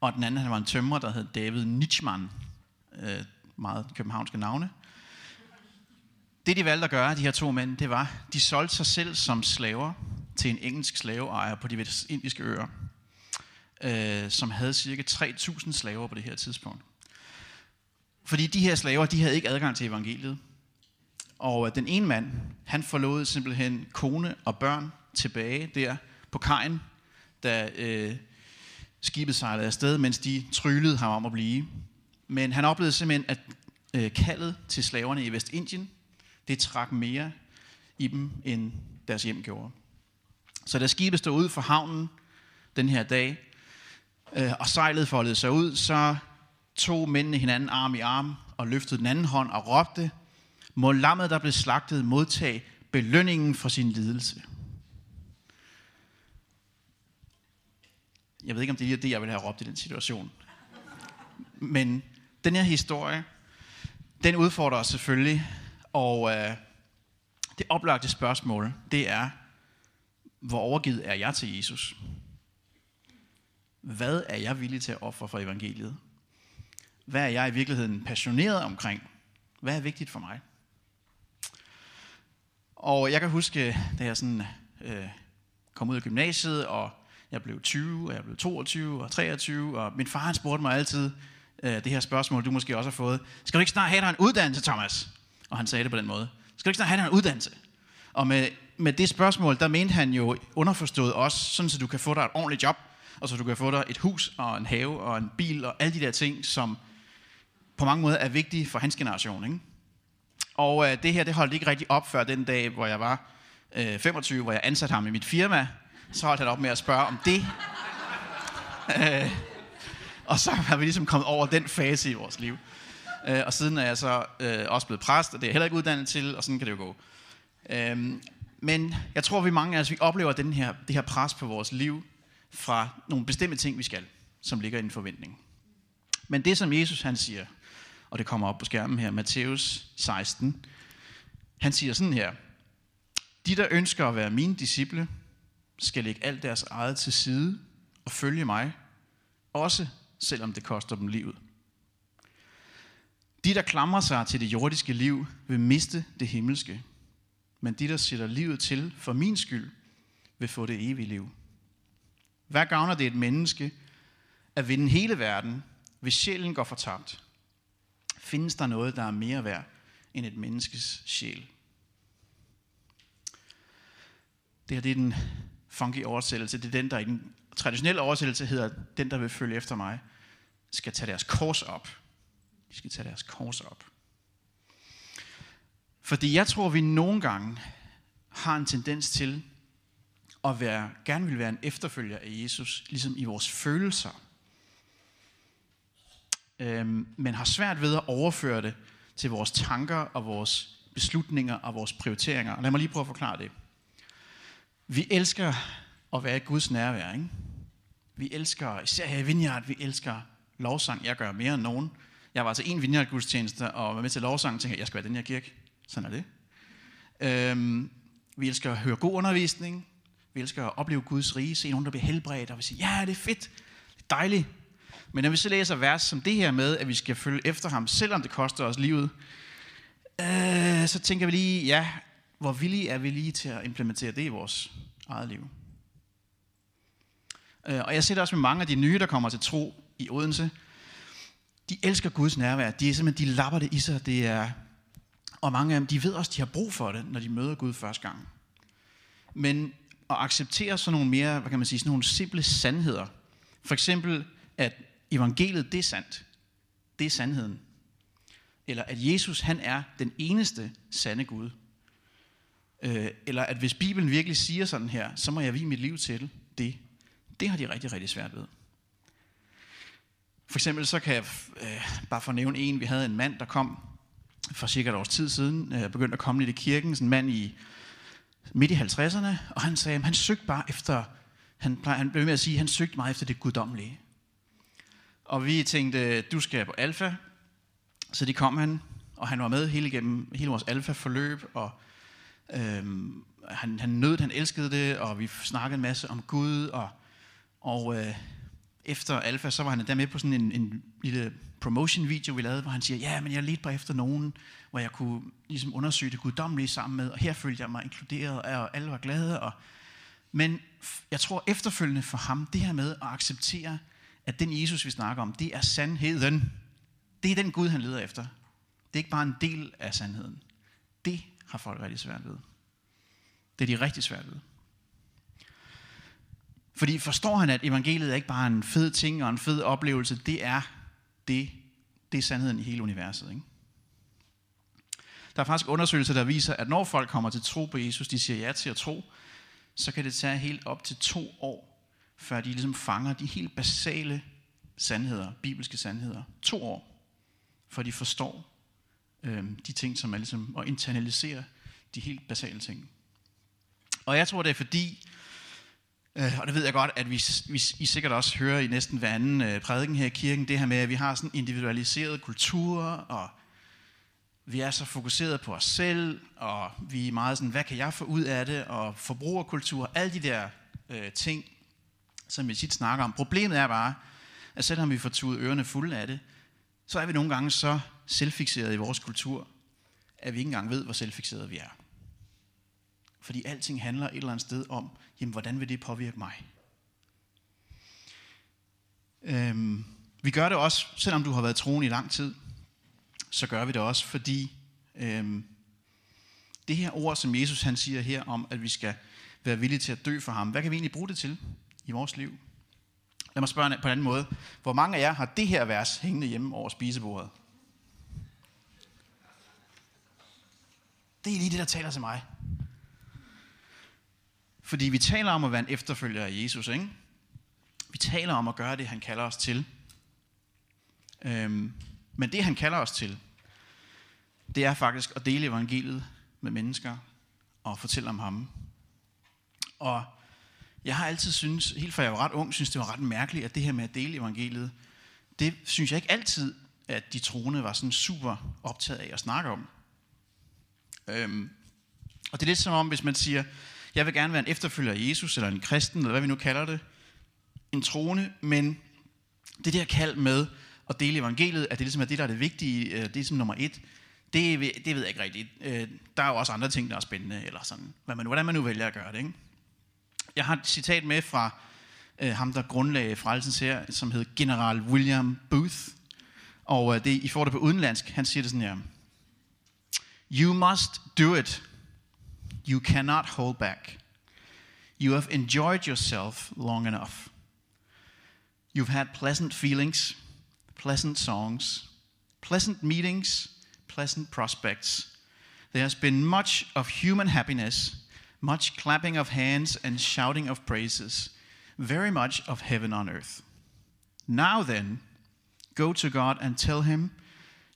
[SPEAKER 3] og den anden, han var en tømrer, der hed David Nitschmann. Øh, meget københavnske navne. Det, de valgte at gøre, de her to mænd, det var, de solgte sig selv som slaver til en engelsk slaveejer på de indiske øer, øh, som havde cirka 3.000 slaver på det her tidspunkt. Fordi de her slaver, de havde ikke adgang til evangeliet. Og øh, den ene mand, han forlod simpelthen kone og børn tilbage der på kajen, da øh, skibet sejlede afsted, mens de tryllede ham om at blive. Men han oplevede simpelthen, at øh, kaldet til slaverne i Vestindien, det trak mere i dem, end deres hjem gjorde. Så da skibet stod ud for havnen den her dag, øh, og sejlet foldede sig ud, så tog mændene hinanden arm i arm og løftede den anden hånd og råbte, må lammet, der blev slagtet, modtage belønningen for sin lidelse. Jeg ved ikke, om det er det, jeg ville have råbt i den situation. Men den her historie, den udfordrer os selvfølgelig, og øh, det oplagte spørgsmål, det er, hvor overgivet er jeg til Jesus? Hvad er jeg villig til at ofre for evangeliet? Hvad er jeg i virkeligheden passioneret omkring? Hvad er vigtigt for mig? Og jeg kan huske, da jeg sådan, øh, kom ud af gymnasiet, og jeg blev 20, og jeg blev 22 og 23, og min far han spurgte mig altid øh, det her spørgsmål, du måske også har fået. Skal du ikke snart have dig en uddannelse, Thomas? Og han sagde det på den måde. Skal du ikke snart have dig en uddannelse? Og med, med det spørgsmål, der mente han jo underforstået også, sådan så du kan få dig et ordentligt job, og så du kan få dig et hus og en have og en bil og alle de der ting, som på mange måder er vigtige for hans generation. Ikke? Og øh, det her, det holdt ikke rigtig op før den dag, hvor jeg var øh, 25, hvor jeg ansatte ham i mit firma, så holdt han op med at spørge om det. *laughs* øh, og så har vi ligesom kommet over den fase i vores liv. Øh, og siden er jeg så øh, også blevet præst, og det er jeg heller ikke uddannet til, og sådan kan det jo gå. Øh, men jeg tror, vi mange af os, vi oplever den her, det her pres på vores liv fra nogle bestemte ting, vi skal, som ligger i en forventning. Men det, som Jesus han siger, og det kommer op på skærmen her, Matthæus 16, han siger sådan her, de, der ønsker at være mine disciple, skal lægge alt deres eget til side og følge mig, også selvom det koster dem livet. De, der klamrer sig til det jordiske liv, vil miste det himmelske. Men de, der sætter livet til for min skyld, vil få det evige liv. Hvad gavner det et menneske at vinde hele verden, hvis sjælen går fortabt? Findes der noget, der er mere værd end et menneskes sjæl? Det her det er den funky oversættelse. Det er den, der i den traditionelle oversættelse hedder, den, der vil følge efter mig, skal tage deres kors op. De skal tage deres kors op. Fordi jeg tror, vi nogle gange har en tendens til at være, gerne vil være en efterfølger af Jesus, ligesom i vores følelser. Øhm, men har svært ved at overføre det til vores tanker og vores beslutninger og vores prioriteringer. Lad mig lige prøve at forklare det. Vi elsker at være i Guds nærvær, ikke? Vi elsker, især her i Vineyard, vi elsker lovsang. Jeg gør mere end nogen. Jeg var til en Vineyard gudstjeneste og var med til lovsang og tænkte, jeg skal være den her kirke. Sådan er det. Øhm, vi elsker at høre god undervisning. Vi elsker at opleve Guds rige, se nogen, der bliver helbredt, og vi siger, ja, det er fedt, det er dejligt. Men når vi så læser vers som det her med, at vi skal følge efter ham, selvom det koster os livet, øh, så tænker vi lige, ja, hvor villige er vi lige til at implementere det i vores eget liv? Øh, og jeg ser det også med mange af de nye, der kommer til tro i Odense. De elsker Guds nærvær. De er simpelthen, de lapper det i sig. Det er, og mange af dem, de ved også, de har brug for det, når de møder Gud første gang. Men at acceptere sådan nogle mere, hvad kan man sige, sådan nogle simple sandheder. For eksempel, at evangeliet, det er sandt. Det er sandheden. Eller at Jesus, han er den eneste sande Gud. Øh, eller at hvis Bibelen virkelig siger sådan her, så må jeg vige mit liv til det. Det har de rigtig, rigtig svært ved. For eksempel så kan jeg øh, bare for nævne en, vi havde en mand, der kom for cirka et års tid siden, øh, begyndte at komme lidt i kirken, sådan en mand i midt i 50'erne, og han sagde, at han søgte bare efter, han, plejer, han blev med at sige, at han søgte meget efter det guddommelige. Og vi tænkte, du skal på alfa, så det kom han, og han var med hele igennem hele vores alfa-forløb, og øhm, han, han nød, han elskede det, og vi snakkede en masse om Gud, og, og øh, efter alfa, så var han der med på sådan en, en lille promotion-video, vi lavede, hvor han siger, ja, men jeg ledte bare efter nogen, hvor jeg kunne ligesom undersøge det guddommelige sammen med, og her følte jeg mig inkluderet, og alle var glade. Og, men jeg tror efterfølgende for ham, det her med at acceptere, at den Jesus, vi snakker om, det er sandheden. Det er den Gud, han leder efter. Det er ikke bare en del af sandheden. Det har folk rigtig svært ved. Det er de rigtig svært ved. Fordi forstår han, at evangeliet er ikke bare en fed ting og en fed oplevelse, det er det, det er sandheden i hele universet. Ikke? Der er faktisk undersøgelser, der viser, at når folk kommer til tro på Jesus, de siger ja til at tro, så kan det tage helt op til to år, før de ligesom fanger de helt basale sandheder, bibelske sandheder. To år, før de forstår øh, de ting, som er ligesom at internalisere de helt basale ting. Og jeg tror, det er fordi, Øh, og det ved jeg godt, at vi, vi, I sikkert også hører i næsten hver anden øh, prædiken her i kirken, det her med, at vi har sådan individualiseret kultur, og vi er så fokuseret på os selv, og vi er meget sådan, hvad kan jeg få ud af det, og forbrugerkultur, alle de der øh, ting, som vi tit snakker om. Problemet er bare, at selvom vi får tudet ørerne fulde af det, så er vi nogle gange så selvfixerede i vores kultur, at vi ikke engang ved, hvor selvfixerede vi er. Fordi alting handler et eller andet sted om, jamen hvordan vil det påvirke mig? Øhm, vi gør det også, selvom du har været troen i lang tid, så gør vi det også, fordi øhm, det her ord, som Jesus han siger her om, at vi skal være villige til at dø for ham, hvad kan vi egentlig bruge det til i vores liv? Lad mig spørge på en anden måde. Hvor mange af jer har det her vers hængende hjemme over spisebordet? Det er lige det, der taler til mig. Fordi vi taler om at være en efterfølger af Jesus, ikke? Vi taler om at gøre det, han kalder os til. Øhm, men det, han kalder os til, det er faktisk at dele evangeliet med mennesker og fortælle om ham. Og jeg har altid synes, helt fra jeg var ret ung, synes det var ret mærkeligt, at det her med at dele evangeliet, det synes jeg ikke altid, at de troende var sådan super optaget af at snakke om. Øhm, og det er lidt som om, hvis man siger, jeg vil gerne være en efterfølger af Jesus, eller en kristen, eller hvad vi nu kalder det, en troende, men det der kald med at dele evangeliet, at det ligesom er det, der er det vigtige, øh, det er som nummer et, det, det ved jeg ikke rigtigt. Øh, der er jo også andre ting, der er spændende, eller sådan, hvad man, hvordan man nu vælger at gøre det. Ikke? Jeg har et citat med fra øh, ham, der grundlagde frelsens her, som hed General William Booth, og øh, det, I får det på udenlandsk, han siger det sådan her. You must do it You cannot hold back. You have enjoyed yourself long enough. You've had pleasant feelings, pleasant songs, pleasant meetings, pleasant prospects. There has been much of human happiness, much clapping of hands and shouting of praises, very much of heaven on earth. Now then, go to God and tell him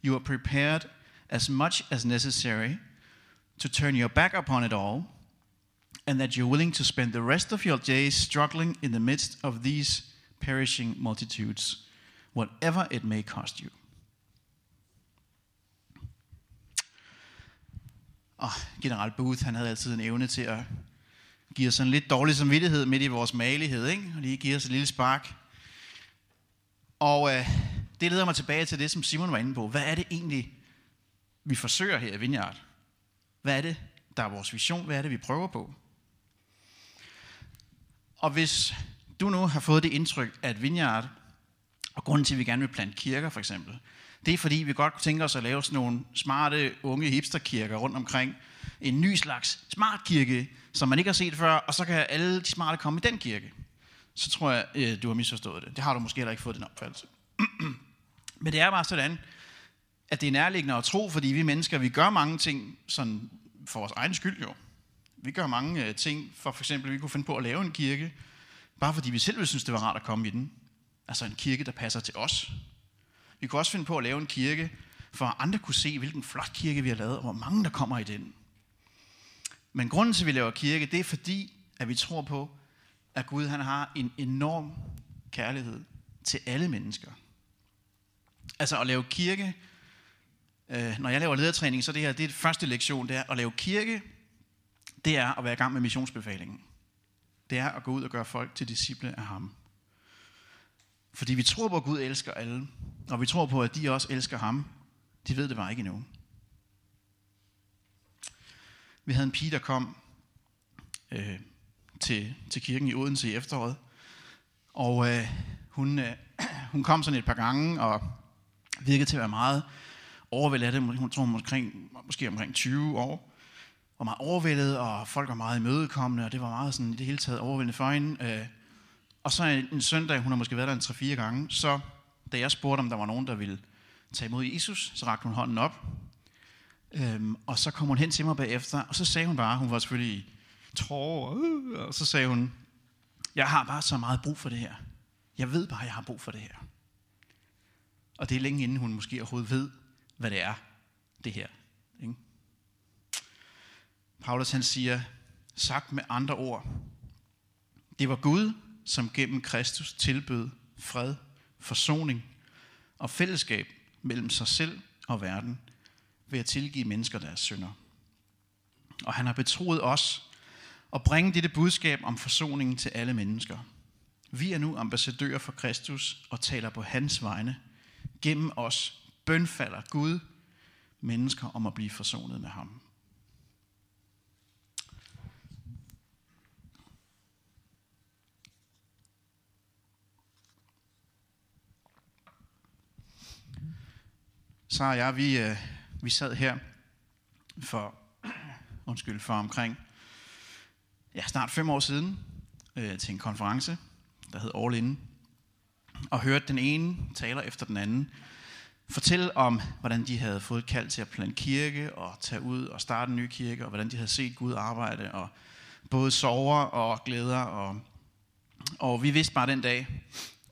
[SPEAKER 3] you are prepared as much as necessary to turn your back upon it all, and that you're willing to spend the rest of your days struggling in the midst of these perishing multitudes, whatever it may cost you. Ah, og generelt Booth, han havde altid en evne til at give os en lidt dårlig samvittighed midt i vores malighed, ikke? og lige give os et lille spark. Og øh, det leder mig tilbage til det, som Simon var inde på. Hvad er det egentlig, vi forsøger her i Vineyard? Hvad er det, der er vores vision? Hvad er det, vi prøver på? Og hvis du nu har fået det indtryk, at Vineyard, og grunden til, at vi gerne vil plante kirker for eksempel, det er fordi, vi godt kunne tænke os at lave sådan nogle smarte, unge hipsterkirker rundt omkring. En ny slags smart kirke, som man ikke har set før, og så kan alle de smarte komme i den kirke. Så tror jeg, øh, du har misforstået det. Det har du måske heller ikke fået den opfattelse. *clears throat* Men det er bare sådan, at det er nærliggende at tro, fordi vi mennesker, vi gør mange ting sådan for vores egen skyld jo. Vi gør mange øh, ting, for for eksempel, at vi kunne finde på at lave en kirke, bare fordi vi selv ville synes, det var rart at komme i den. Altså en kirke, der passer til os. Vi kunne også finde på at lave en kirke, for at andre kunne se, hvilken flot kirke vi har lavet, og hvor mange der kommer i den. Men grunden til, at vi laver kirke, det er fordi, at vi tror på, at Gud han har en enorm kærlighed til alle mennesker. Altså at lave kirke, øh, når jeg laver ledertræning, så det her, det er det første lektion, det er at lave kirke, det er at være i gang med missionsbefalingen. Det er at gå ud og gøre folk til disciple af ham. Fordi vi tror på, at Gud elsker alle, og vi tror på, at de også elsker ham. De ved det bare ikke endnu. Vi havde en pige, der kom øh, til, til kirken i Odense i efteråret, og øh, hun, øh, *clears throat* hun kom sådan et par gange, og virkede til at være meget overvældet af det. Hun tror omkring, måske omkring 20 år. og meget overvældet, og folk var meget imødekommende, og det var meget sådan i det hele taget overvældende for hende. Øh, og så en, en søndag, hun har måske været der en 3-4 gange, så da jeg spurgte, om der var nogen, der ville tage imod Jesus, så rakte hun hånden op. Øhm, og så kom hun hen til mig bagefter, og så sagde hun bare, hun var selvfølgelig i tårer, øh, og så sagde hun, jeg har bare så meget brug for det her. Jeg ved bare, at jeg har brug for det her. Og det er længe inden hun måske overhovedet ved, hvad det er, det her. Ikke? Paulus han siger, sagt med andre ord, det var Gud, som gennem Kristus tilbød fred, forsoning og fællesskab mellem sig selv og verden ved at tilgive mennesker deres synder. Og han har betroet os at bringe dette budskab om forsoningen til alle mennesker. Vi er nu ambassadører for Kristus og taler på hans vegne. Gennem os bønfalder Gud mennesker om at blive forsonet med ham. Så og jeg, vi, øh, vi sad her for, *clears throat* undskyld, for omkring ja, snart fem år siden øh, til en konference, der hed All In, og hørte den ene taler efter den anden fortælle om, hvordan de havde fået kald til at plante kirke og tage ud og starte en ny kirke, og hvordan de havde set Gud arbejde, og både sover og glæder. Og, og vi vidste bare den dag,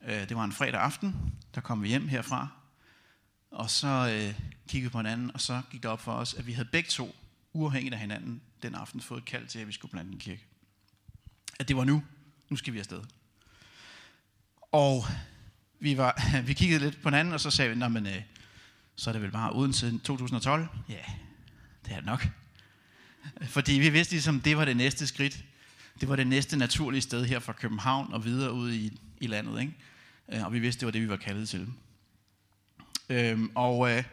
[SPEAKER 3] øh, det var en fredag aften, der kom vi hjem herfra, og så øh, kiggede vi på hinanden, og så gik det op for os, at vi havde begge to, uafhængigt af hinanden, den aften fået kald til, at vi skulle plante en kirke. At det var nu. Nu skal vi afsted. Og vi, var, *laughs* vi kiggede lidt på hinanden, og så sagde vi, men, øh, så er det vel bare uden siden 2012? Ja, det er det nok. Fordi vi vidste ligesom, det var det næste skridt. Det var det næste naturlige sted her fra København og videre ud i, i landet. Ikke? Øh, og vi vidste, det var det, vi var kaldet til. Øhm, og øh,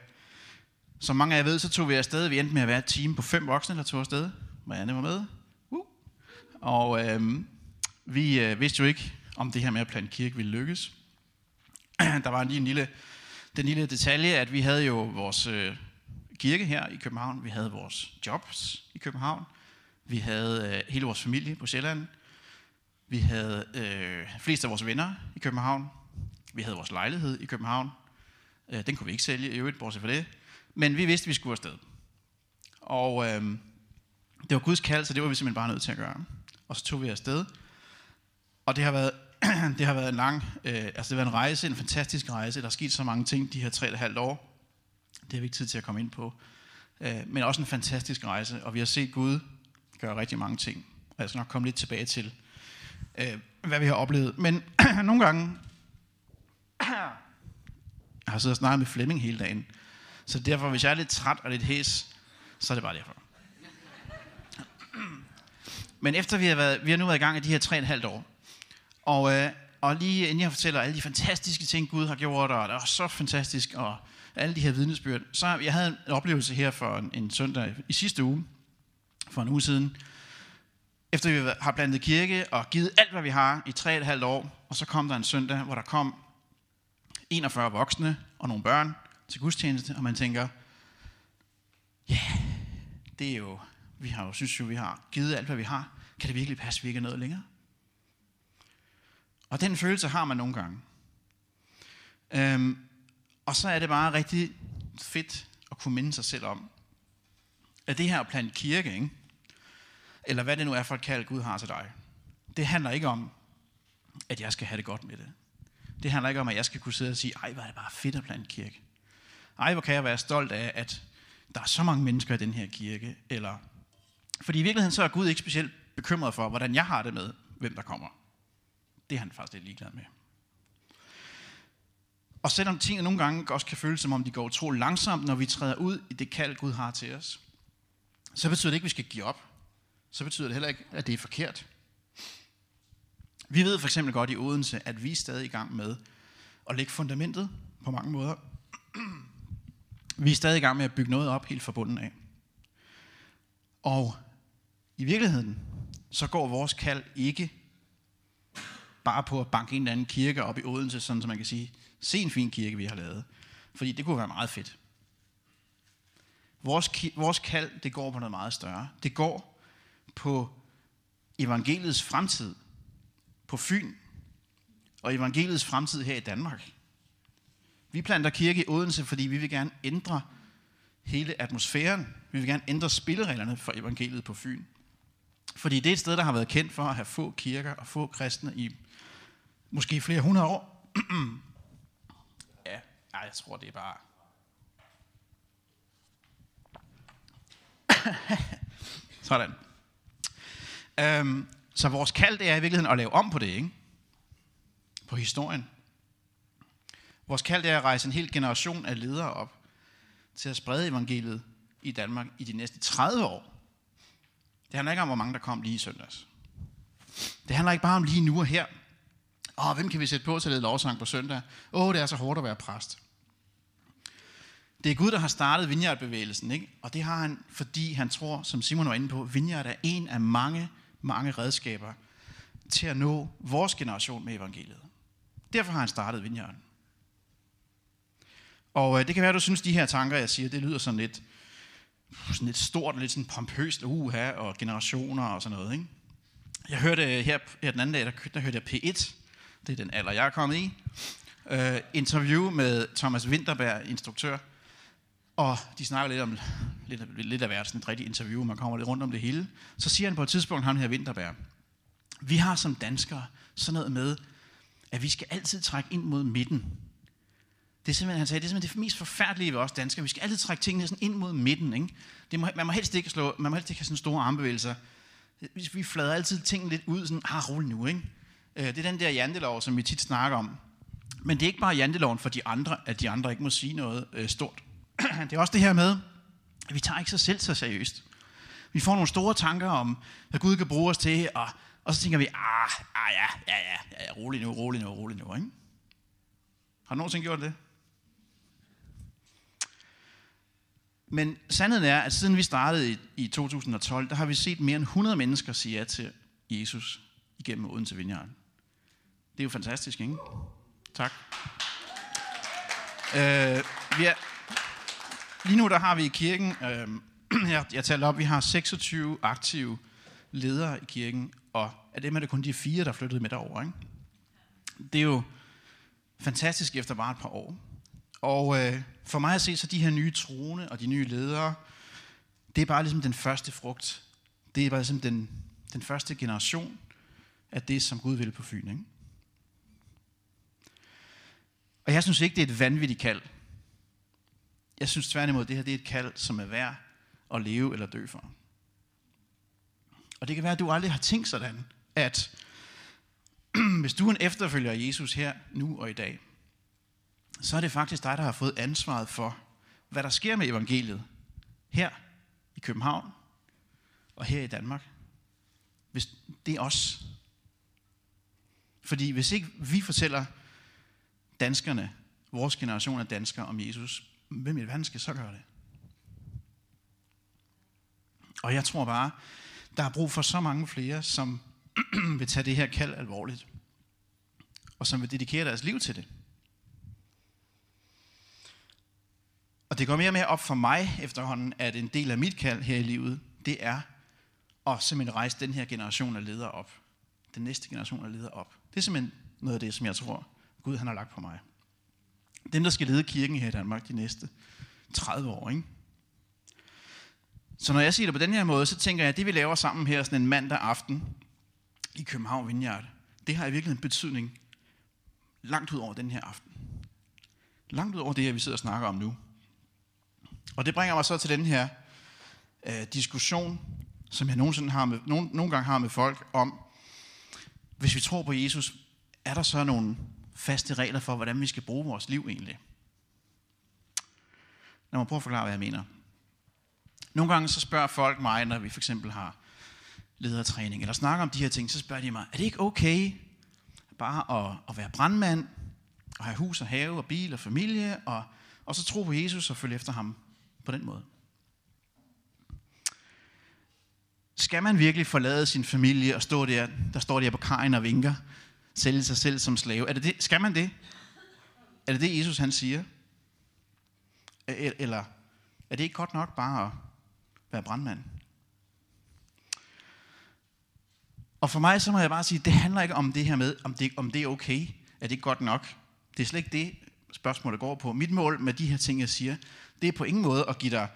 [SPEAKER 3] som mange af jer ved, så tog vi afsted. Vi endte med at være et team på fem voksne, der tog afsted. Marianne var med. Uh. Og øh, vi øh, vidste jo ikke, om det her med at plante kirke ville lykkes. *clears throat* der var lige en lille, den lille detalje, at vi havde jo vores øh, kirke her i København. Vi havde vores jobs i København. Vi havde øh, hele vores familie på Sjælland. Vi havde øh, flest af vores venner i København. Vi havde vores lejlighed i København. Øh, den kunne vi ikke sælge i øvrigt, bortset fra det. Men vi vidste, at vi skulle afsted. Og øh, det var Guds kald, så det var vi simpelthen bare nødt til at gøre. Og så tog vi afsted. Og det har været, *clears throat* det har været en lang, øh, altså det har været en rejse, en fantastisk rejse. Der er sket så mange ting de her tre og et halvt år. Det har vi ikke tid til at komme ind på. Øh, men også en fantastisk rejse, og vi har set Gud gøre rigtig mange ting. Og jeg skal nok komme lidt tilbage til, øh, hvad vi har oplevet. Men *clears throat* nogle gange, *clears throat* jeg har siddet og snakket med Flemming hele dagen, så derfor, hvis jeg er lidt træt og lidt hæs, så er det bare derfor. Men efter vi har, været, vi har nu været i gang i de her tre og et halvt år, og, øh, og lige inden jeg fortæller alle de fantastiske ting, Gud har gjort, og det var så fantastisk, og alle de her vidnesbyrd, så jeg havde en oplevelse her for en, en søndag i sidste uge, for en uge siden, efter vi har plantet kirke og givet alt, hvad vi har i tre og et halvt år, og så kom der en søndag, hvor der kom 41 voksne og nogle børn til gudstjeneste, og man tænker, ja, yeah, det er jo, vi har jo, synes jo, vi har givet alt, hvad vi har. Kan det virkelig passe, at vi ikke er noget længere? Og den følelse har man nogle gange. Øhm, og så er det bare rigtig fedt at kunne minde sig selv om, at det her plan kirke, ikke? eller hvad det nu er for et kald, Gud har til dig, det handler ikke om, at jeg skal have det godt med det. Det handler ikke om, at jeg skal kunne sidde og sige, ej, hvor er det bare fedt at plante kirke. Ej, hvor kan jeg være stolt af, at der er så mange mennesker i den her kirke. Eller, fordi i virkeligheden så er Gud ikke specielt bekymret for, hvordan jeg har det med, hvem der kommer. Det er han faktisk lidt ligeglad med. Og selvom tingene nogle gange også kan føles, som om de går utroligt langsomt, når vi træder ud i det kald, Gud har til os, så betyder det ikke, at vi skal give op. Så betyder det heller ikke, at det er forkert. Vi ved for eksempel godt i Odense, at vi er stadig i gang med at lægge fundamentet på mange måder. Vi er stadig i gang med at bygge noget op helt fra bunden af. Og i virkeligheden, så går vores kald ikke bare på at banke en eller anden kirke op i Odense, sådan så man kan sige, se en fin kirke, vi har lavet. Fordi det kunne være meget fedt. Vores, vores kald, det går på noget meget større. Det går på evangeliets fremtid på Fyn, og evangeliets fremtid her i Danmark. Vi planter kirke i Odense, fordi vi vil gerne ændre hele atmosfæren. Vi vil gerne ændre spillereglerne for evangeliet på Fyn. Fordi det er et sted, der har været kendt for at have få kirker og få kristne i måske flere hundrede år. ja, jeg tror, det er bare... *coughs* Sådan. Øhm, så vores kald det er i virkeligheden at lave om på det, ikke? På historien. Vores kald er at rejse en hel generation af ledere op til at sprede evangeliet i Danmark i de næste 30 år. Det handler ikke om, hvor mange der kom lige i søndags. Det handler ikke bare om lige nu og her. Åh, hvem kan vi sætte på til at lede lovsang på søndag? Åh, det er så hårdt at være præst. Det er Gud, der har startet Vineyard-bevægelsen, ikke? og det har han, fordi han tror, som Simon var inde på, Vineyard er en af mange, mange redskaber til at nå vores generation med evangeliet. Derfor har han startet Vineyard. Og øh, det kan være, at du synes, de her tanker, jeg siger, det lyder sådan lidt, sådan lidt stort og lidt sådan pompøst, uha, og generationer og sådan noget. Ikke? Jeg hørte øh, her, her den anden dag, der, der hørte jeg P1, det er den alder, jeg er kommet i, uh, interview med Thomas Winterberg, instruktør, og de snakker lidt om lidt, lidt af hvert, sådan et rigtigt interview, man kommer lidt rundt om det hele. Så siger han på et tidspunkt, han her Winterberg, vi har som danskere sådan noget med, at vi skal altid trække ind mod midten. Det er simpelthen, han sagde, det er simpelthen det mest forfærdelige ved os danskere. Vi skal altid trække tingene sådan ind mod midten. Ikke? Det må, man, må helst ikke slå, man må helst ikke have sådan store armbevægelser. Vi flader altid tingene lidt ud, sådan, ah, rolig nu. Ikke? Øh, det er den der jantelov, som vi tit snakker om. Men det er ikke bare janteloven for de andre, at de andre ikke må sige noget øh, stort. *clears throat* det er også det her med, at vi tager ikke sig selv så seriøst. Vi får nogle store tanker om, hvad Gud kan bruge os til, og, og så tænker vi, ah, ah ja, ja, ja, ja, rolig nu, rolig nu, rolig nu. Ikke? Har du nogensinde gjort det? Men sandheden er, at siden vi startede i, i 2012, der har vi set mere end 100 mennesker sige ja til Jesus igennem Odense Vineyard. Det er jo fantastisk, ikke? Tak. Øh, vi er, lige nu der har vi i kirken, øh, *clears throat* jeg, jeg talte op, vi har 26 aktive ledere i kirken,
[SPEAKER 1] og af dem er det kun de fire, der flyttede med derover. Ikke? Det er jo fantastisk efter bare et par år. Og øh, for mig at se, så de her nye troende og de nye ledere, det er bare ligesom den første frugt. Det er bare ligesom den, den første generation af det, som Gud vil på Fyn. Ikke? Og jeg synes ikke, det er et vanvittigt kald. Jeg synes tværtimod, det her det er et kald, som er værd at leve eller dø for. Og det kan være, at du aldrig har tænkt sådan, at *clears throat* hvis du er en efterfølger af Jesus her, nu og i dag, så er det faktisk dig, der har fået ansvaret for, hvad der sker med evangeliet her i København og her i Danmark. Hvis det er os. Fordi hvis ikke vi fortæller danskerne, vores generation af danskere om Jesus, hvem i verden skal så gøre det? Og jeg tror bare, der er brug for så mange flere, som *clears throat* vil tage det her kald alvorligt. Og som vil dedikere deres liv til det. Og det går mere og mere op for mig efterhånden, at en del af mit kald her i livet, det er at simpelthen rejse den her generation af ledere op. Den næste generation af ledere op. Det er simpelthen noget af det, som jeg tror, Gud han har lagt på mig. Dem, der skal lede kirken her i Danmark de næste 30 år. Ikke? Så når jeg siger det på den her måde, så tænker jeg, at det vi laver sammen her sådan en mandag aften i København Vineyard, det har i virkeligheden betydning langt ud over den her aften. Langt ud over det, her, vi sidder og snakker om nu. Og det bringer mig så til den her øh, diskussion, som jeg nogensinde har med, nogen, nogle gange har med folk om, hvis vi tror på Jesus, er der så nogle faste regler for, hvordan vi skal bruge vores liv egentlig? Lad mig prøve at forklare, hvad jeg mener. Nogle gange så spørger folk mig, når vi for eksempel har ledertræning, eller snakker om de her ting, så spørger de mig, er det ikke okay bare at, at være brandmand, og have hus og have og bil og familie, og, og så tro på Jesus og følge efter ham på den måde? Skal man virkelig forlade sin familie og stå der, der står der på kajen og vinker, sælge sig selv som slave? Er det det? Skal man det? Er det det, Jesus han siger? Eller er det ikke godt nok bare at være brandmand? Og for mig, så må jeg bare sige, det handler ikke om det her med, om det, om det er okay. Er det godt nok? Det er slet ikke det, spørgsmålet går på. Mit mål med de her ting, jeg siger, det er på ingen måde at give dig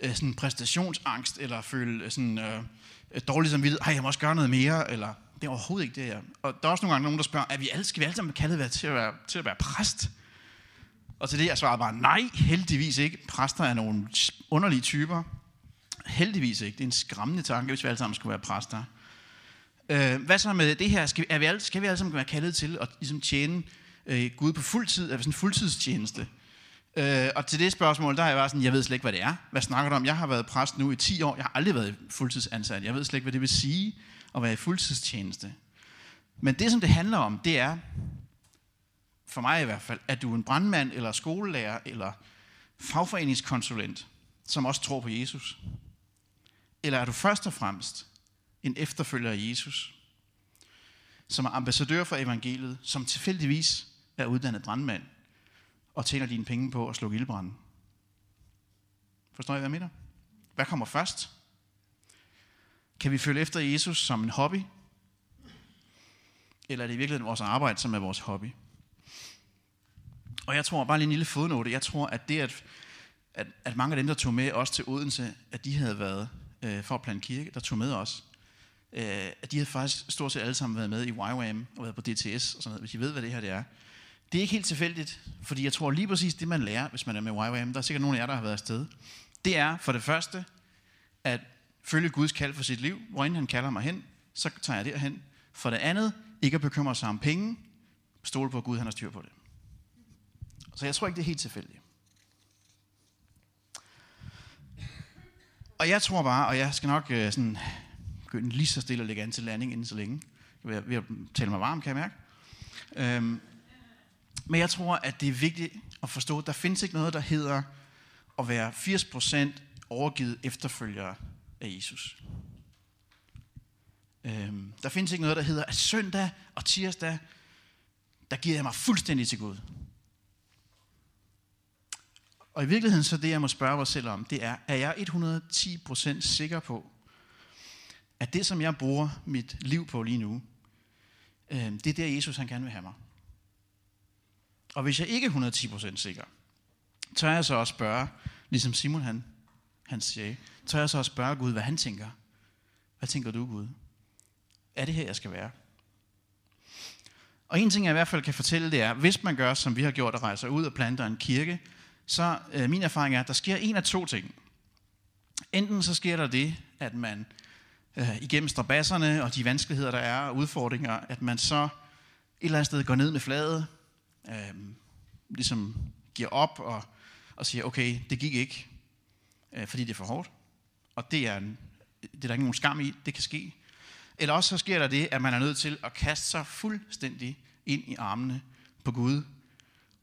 [SPEAKER 1] øh, sådan præstationsangst, eller føle øh, sådan, øh, dårlig samvittighed, ej, jeg må også gøre noget mere, eller det er overhovedet ikke det, her. Og der er også nogle gange nogen, der spørger, er vi alle, skal vi alle sammen kaldet være til at være, til at være præst? Og til det, jeg svarede bare, nej, heldigvis ikke. Præster er nogle underlige typer. Heldigvis ikke. Det er en skræmmende tanke, hvis vi alle sammen skulle være præster. Øh, hvad så med det her? Skal vi, er vi alle, skal vi alle sammen være kaldet til at ligesom tjene øh, Gud på fuld tid? Er vi sådan en fuldtidstjeneste? Øh, og til det spørgsmål, der er jeg bare sådan, jeg ved slet ikke, hvad det er. Hvad snakker du om? Jeg har været præst nu i 10 år. Jeg har aldrig været fuldtidsansat. Jeg ved slet ikke, hvad det vil sige at være i fuldtidstjeneste. Men det, som det handler om, det er, for mig i hvert fald, at du er en brandmand, eller skolelærer, eller fagforeningskonsulent, som også tror på Jesus. Eller er du først og fremmest en efterfølger af Jesus, som er ambassadør for evangeliet, som tilfældigvis er uddannet brandmand, og tjener dine penge på at slukke ildbranden. Forstår I, hvad jeg mener? Hvad kommer først? Kan vi følge efter Jesus som en hobby? Eller er det i virkeligheden vores arbejde, som er vores hobby? Og jeg tror, bare lige en lille fodnote, jeg tror, at det, at, at, at mange af dem, der tog med os til Odense, at de havde været øh, for at plante kirke, der tog med os, øh, at de havde faktisk stort set alle sammen været med i YWAM og været på DTS og sådan noget, hvis I ved, hvad det her det er. Det er ikke helt tilfældigt, fordi jeg tror lige præcis det, man lærer, hvis man er med YWAM, der er sikkert nogen af jer, der har været afsted, det er for det første, at følge Guds kald for sit liv, hvor han kalder mig hen, så tager jeg derhen. For det andet, ikke at bekymre sig om penge, stole på, at Gud han har styr på det. Så jeg tror ikke, det er helt tilfældigt. Og jeg tror bare, og jeg skal nok øh, sådan, begynde lige så stille at lægge an til landing inden så længe. Jeg er ved at tale mig varm, kan jeg mærke. Øhm, men jeg tror, at det er vigtigt at forstå, at der findes ikke noget, der hedder at være 80% overgivet efterfølgere af Jesus. Øhm, der findes ikke noget, der hedder, at søndag og tirsdag, der giver jeg mig fuldstændig til Gud. Og i virkeligheden så det, jeg må spørge mig selv om, det er, er jeg 110% sikker på,
[SPEAKER 3] at det, som jeg bruger mit liv på lige nu, øh, det er der, Jesus han gerne vil have mig. Og hvis jeg ikke er 110% sikker, tør jeg så også spørge, ligesom Simon han, han siger, tør jeg så at spørge Gud, hvad han tænker. Hvad tænker du, Gud? Er det her, jeg skal være? Og en ting, jeg i hvert fald kan fortælle, det er, hvis man gør, som vi har gjort, og rejser ud og planter en kirke, så øh, min erfaring er, at der sker en af to ting. Enten så sker der det, at man øh, igennem strabasserne og de vanskeligheder, der er, og udfordringer, at man så et eller andet sted går ned med fladet, øh, ligesom giver op og, og siger, okay, det gik ikke, øh, fordi det er for hårdt. Og det er, en, det er der ikke nogen skam i, det kan ske. Eller også så sker der det, at man er nødt til at kaste sig fuldstændig ind i armene på Gud,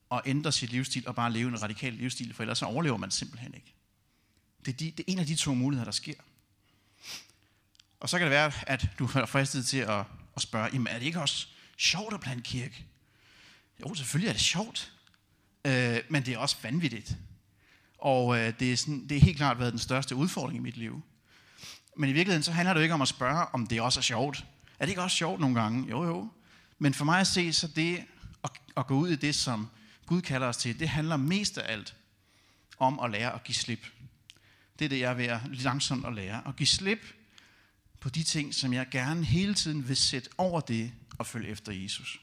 [SPEAKER 3] og ændre sit livsstil og bare leve en radikal livsstil, for ellers så overlever man simpelthen ikke. Det er, de, det er en af de to muligheder, der sker. Og så kan det være, at du er fristet til at, at spørge, jamen er det ikke også sjovt at plante kirke? Jo, selvfølgelig er det sjovt, øh, men det er også vanvittigt. Og øh, det, er sådan, det er helt klart været den største udfordring i mit liv. Men i virkeligheden så handler det jo ikke om at spørge, om det også er sjovt. Er det ikke også sjovt nogle gange? Jo, jo. Men for mig at se, så det at, at gå ud i det, som Gud kalder os til, det handler mest af alt om at lære at give slip. Det er det, jeg er ved at langsomt at lære. At give slip på de ting, som jeg gerne hele tiden vil sætte over det og følge efter Jesus.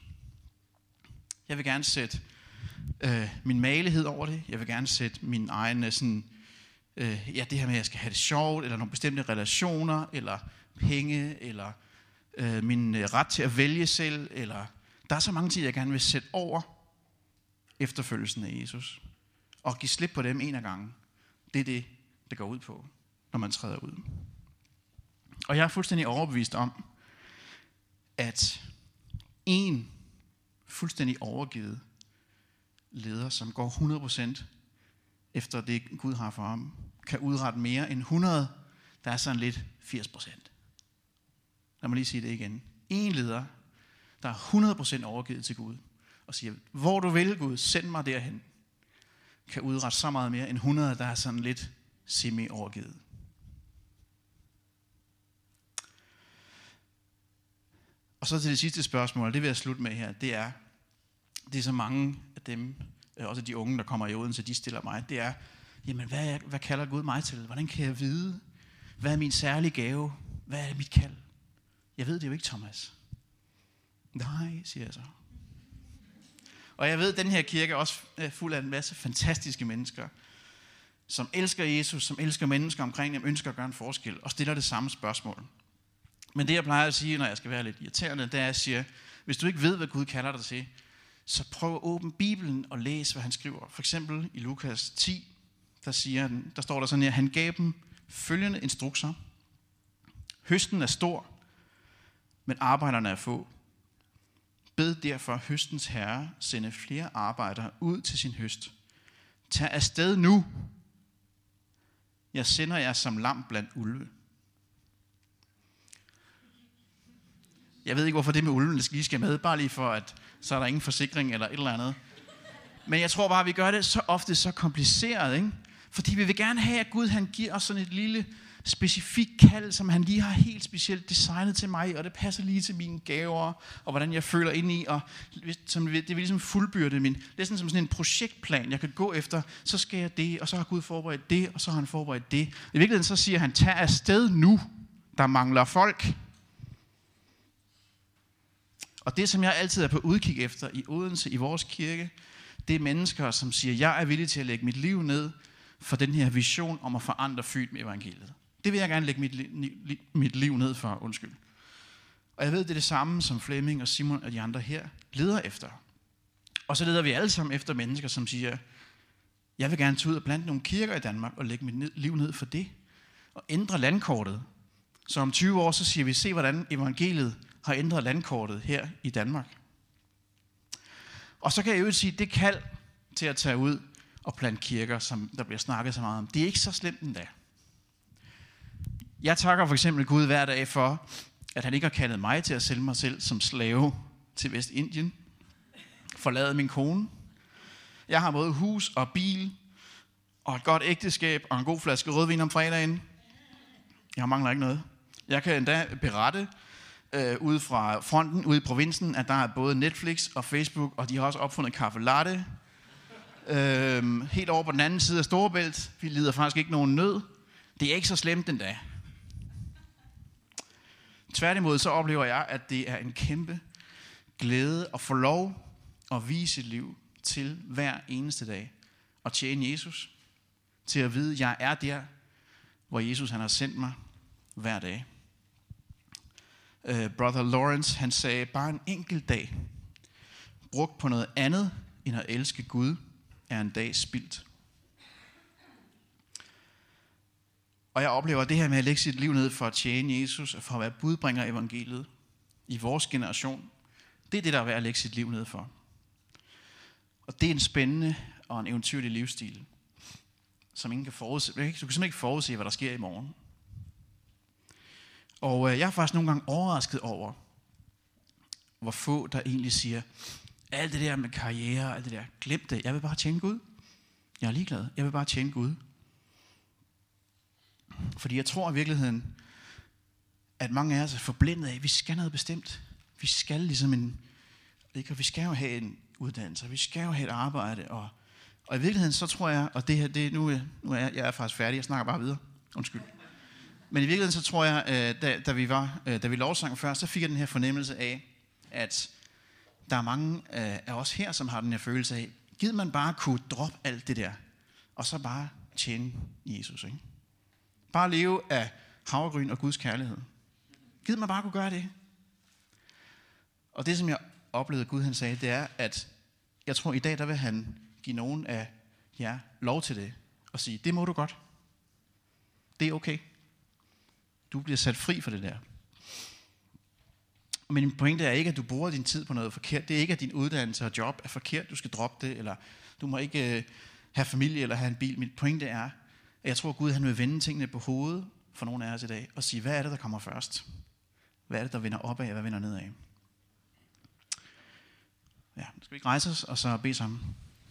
[SPEAKER 3] Jeg vil gerne sætte øh, min malighed over det. Jeg vil gerne sætte min egen øh, sådan, øh, ja, det her med, at jeg skal have det sjovt, eller nogle bestemte relationer, eller penge, eller øh, min øh, ret til at vælge selv, eller der er så mange ting, jeg gerne vil sætte over efterfølgelsen af Jesus. Og give slip på dem en af gangen. Det er det, det går ud på, når man træder ud. Og jeg er fuldstændig overbevist om, at en fuldstændig overgivet leder, som går 100% efter det Gud har for ham, kan udrette mere end 100, der er sådan lidt 80%. Lad mig lige sige det igen. En leder, der er 100% overgivet til Gud, og siger, hvor du vil Gud, send mig derhen, kan udrette så meget mere end 100, der er sådan lidt semi-overgivet. Og så til det sidste spørgsmål, det vil jeg slutte med her, det er, det er så mange dem, øh, også de unge, der kommer i Odense, de stiller mig, det er, jamen hvad, hvad kalder Gud mig til? Hvordan kan jeg vide, hvad er min særlige gave? Hvad er mit kald? Jeg ved det jo ikke, Thomas. Nej, siger jeg så. Og jeg ved, at den her kirke er også øh, fuld af en masse fantastiske mennesker, som elsker Jesus, som elsker mennesker omkring dem, ønsker at gøre en forskel, og stiller det samme spørgsmål. Men det, jeg plejer at sige, når jeg skal være lidt irriterende, det er, at jeg siger, hvis du ikke ved, hvad Gud kalder dig til, så prøv at åbne Bibelen og læs, hvad han skriver. For eksempel i Lukas 10, der, siger han, der står der sådan her, han gav dem følgende instrukser. Høsten er stor, men arbejderne er få. Bed derfor høstens herre sende flere arbejdere ud til sin høst. Tag afsted nu. Jeg sender jer som lam blandt ulve. Jeg ved ikke, hvorfor det med ulven lige skal med, bare lige for, at så er der ingen forsikring eller et eller andet. Men jeg tror bare, at vi gør det så ofte så kompliceret, ikke? Fordi vi vil gerne have, at Gud han giver os sådan et lille specifikt kald, som han lige har helt specielt designet til mig, og det passer lige til mine gaver, og hvordan jeg føler ind i, og som det vil ligesom fuldbyrde min, det er sådan som sådan en projektplan, jeg kan gå efter, så skal jeg det, og så har Gud forberedt det, og så har han forberedt det. I virkeligheden så siger han, tag afsted nu, der mangler folk. Og det, som jeg altid er på udkig efter i Odense, i vores kirke, det er mennesker, som siger, jeg er villig til at lægge mit liv ned for den her vision om at forandre Fyn med evangeliet. Det vil jeg gerne lægge mit, li, mit liv ned for, undskyld. Og jeg ved, det er det samme, som Flemming og Simon og de andre her leder efter. Og så leder vi alle sammen efter mennesker, som siger, jeg vil gerne tage ud og plante nogle kirker i Danmark og lægge mit liv ned for det. Og ændre landkortet. Så om 20 år, så siger vi, se hvordan evangeliet har ændret landkortet her i Danmark. Og så kan jeg jo sige, det kald til at tage ud og plante kirker, som der bliver snakket så meget om, det er ikke så slemt endda. Jeg takker for eksempel Gud hver dag for, at han ikke har kaldet mig til at sælge mig selv som slave til Vestindien. Forlade min kone. Jeg har både hus og bil, og et godt ægteskab, og en god flaske rødvin om fredagen. Jeg mangler ikke noget.
[SPEAKER 1] Jeg kan endda berette øh, ude fra fronten, ude i provinsen, at der er både Netflix og Facebook, og de har også opfundet kaffe latte. Øh, helt over på den anden side af Storebælt. Vi lider faktisk ikke nogen nød. Det er ikke så slemt den dag. Tværtimod så oplever jeg, at det er en kæmpe glæde at få lov at vise sit liv til hver eneste dag. Og tjene Jesus. Til at vide, at jeg er der, hvor Jesus han har sendt mig hver dag. Øh, brother Lawrence, han sagde, bare en enkelt dag, brugt på noget andet end at elske Gud, er en dag spildt. Og jeg oplever det her med at lægge sit liv ned for at tjene Jesus, og for at være budbringer evangeliet i vores generation, det er det, der er værd at lægge sit liv ned for. Og det er en spændende og en eventyrlig livsstil, som ingen kan forudse. Du kan simpelthen ikke forudse, hvad der sker i morgen. Og øh, jeg er faktisk nogle gange overrasket over, hvor få der egentlig siger, alt det der med karriere, alt det der, glem det, jeg vil bare tjene Gud. Jeg er ligeglad, jeg vil bare tjene Gud. Fordi jeg tror i virkeligheden, at mange af os er forblindet af, at vi skal noget bestemt. Vi skal ligesom en, ikke? vi skal jo have en uddannelse, vi skal jo have et arbejde, og, og i virkeligheden så tror jeg, og det her, det, nu, nu er jeg, jeg er faktisk færdig, jeg snakker bare videre, undskyld. Men i virkeligheden så tror jeg, øh, da, da, vi var, øh, da vi lovsang før, så fik jeg den her fornemmelse af, at der er mange øh, af os her, som har den her følelse af, giv man bare kunne droppe alt det der, og så bare tjene Jesus. Ikke? Bare leve af havregryn og Guds kærlighed. Giv man bare kunne gøre det. Og det, som jeg oplevede, Gud han sagde, det er, at jeg tror, i dag, der vil han give nogen af jer lov til det, og sige, det må du godt. Det er okay. Du bliver sat fri for det der. Men min pointe er ikke, at du bruger din tid på noget forkert. Det er ikke, at din uddannelse og job er forkert. Du skal droppe det, eller du må ikke øh, have familie eller have en bil. Min pointe er, at jeg tror, at Gud han vil vende tingene på hovedet for nogle af os i dag, og sige, hvad er det, der kommer først? Hvad er det, der vender opad, og hvad vender nedad? Ja, skal vi ikke rejse os og så bede sammen?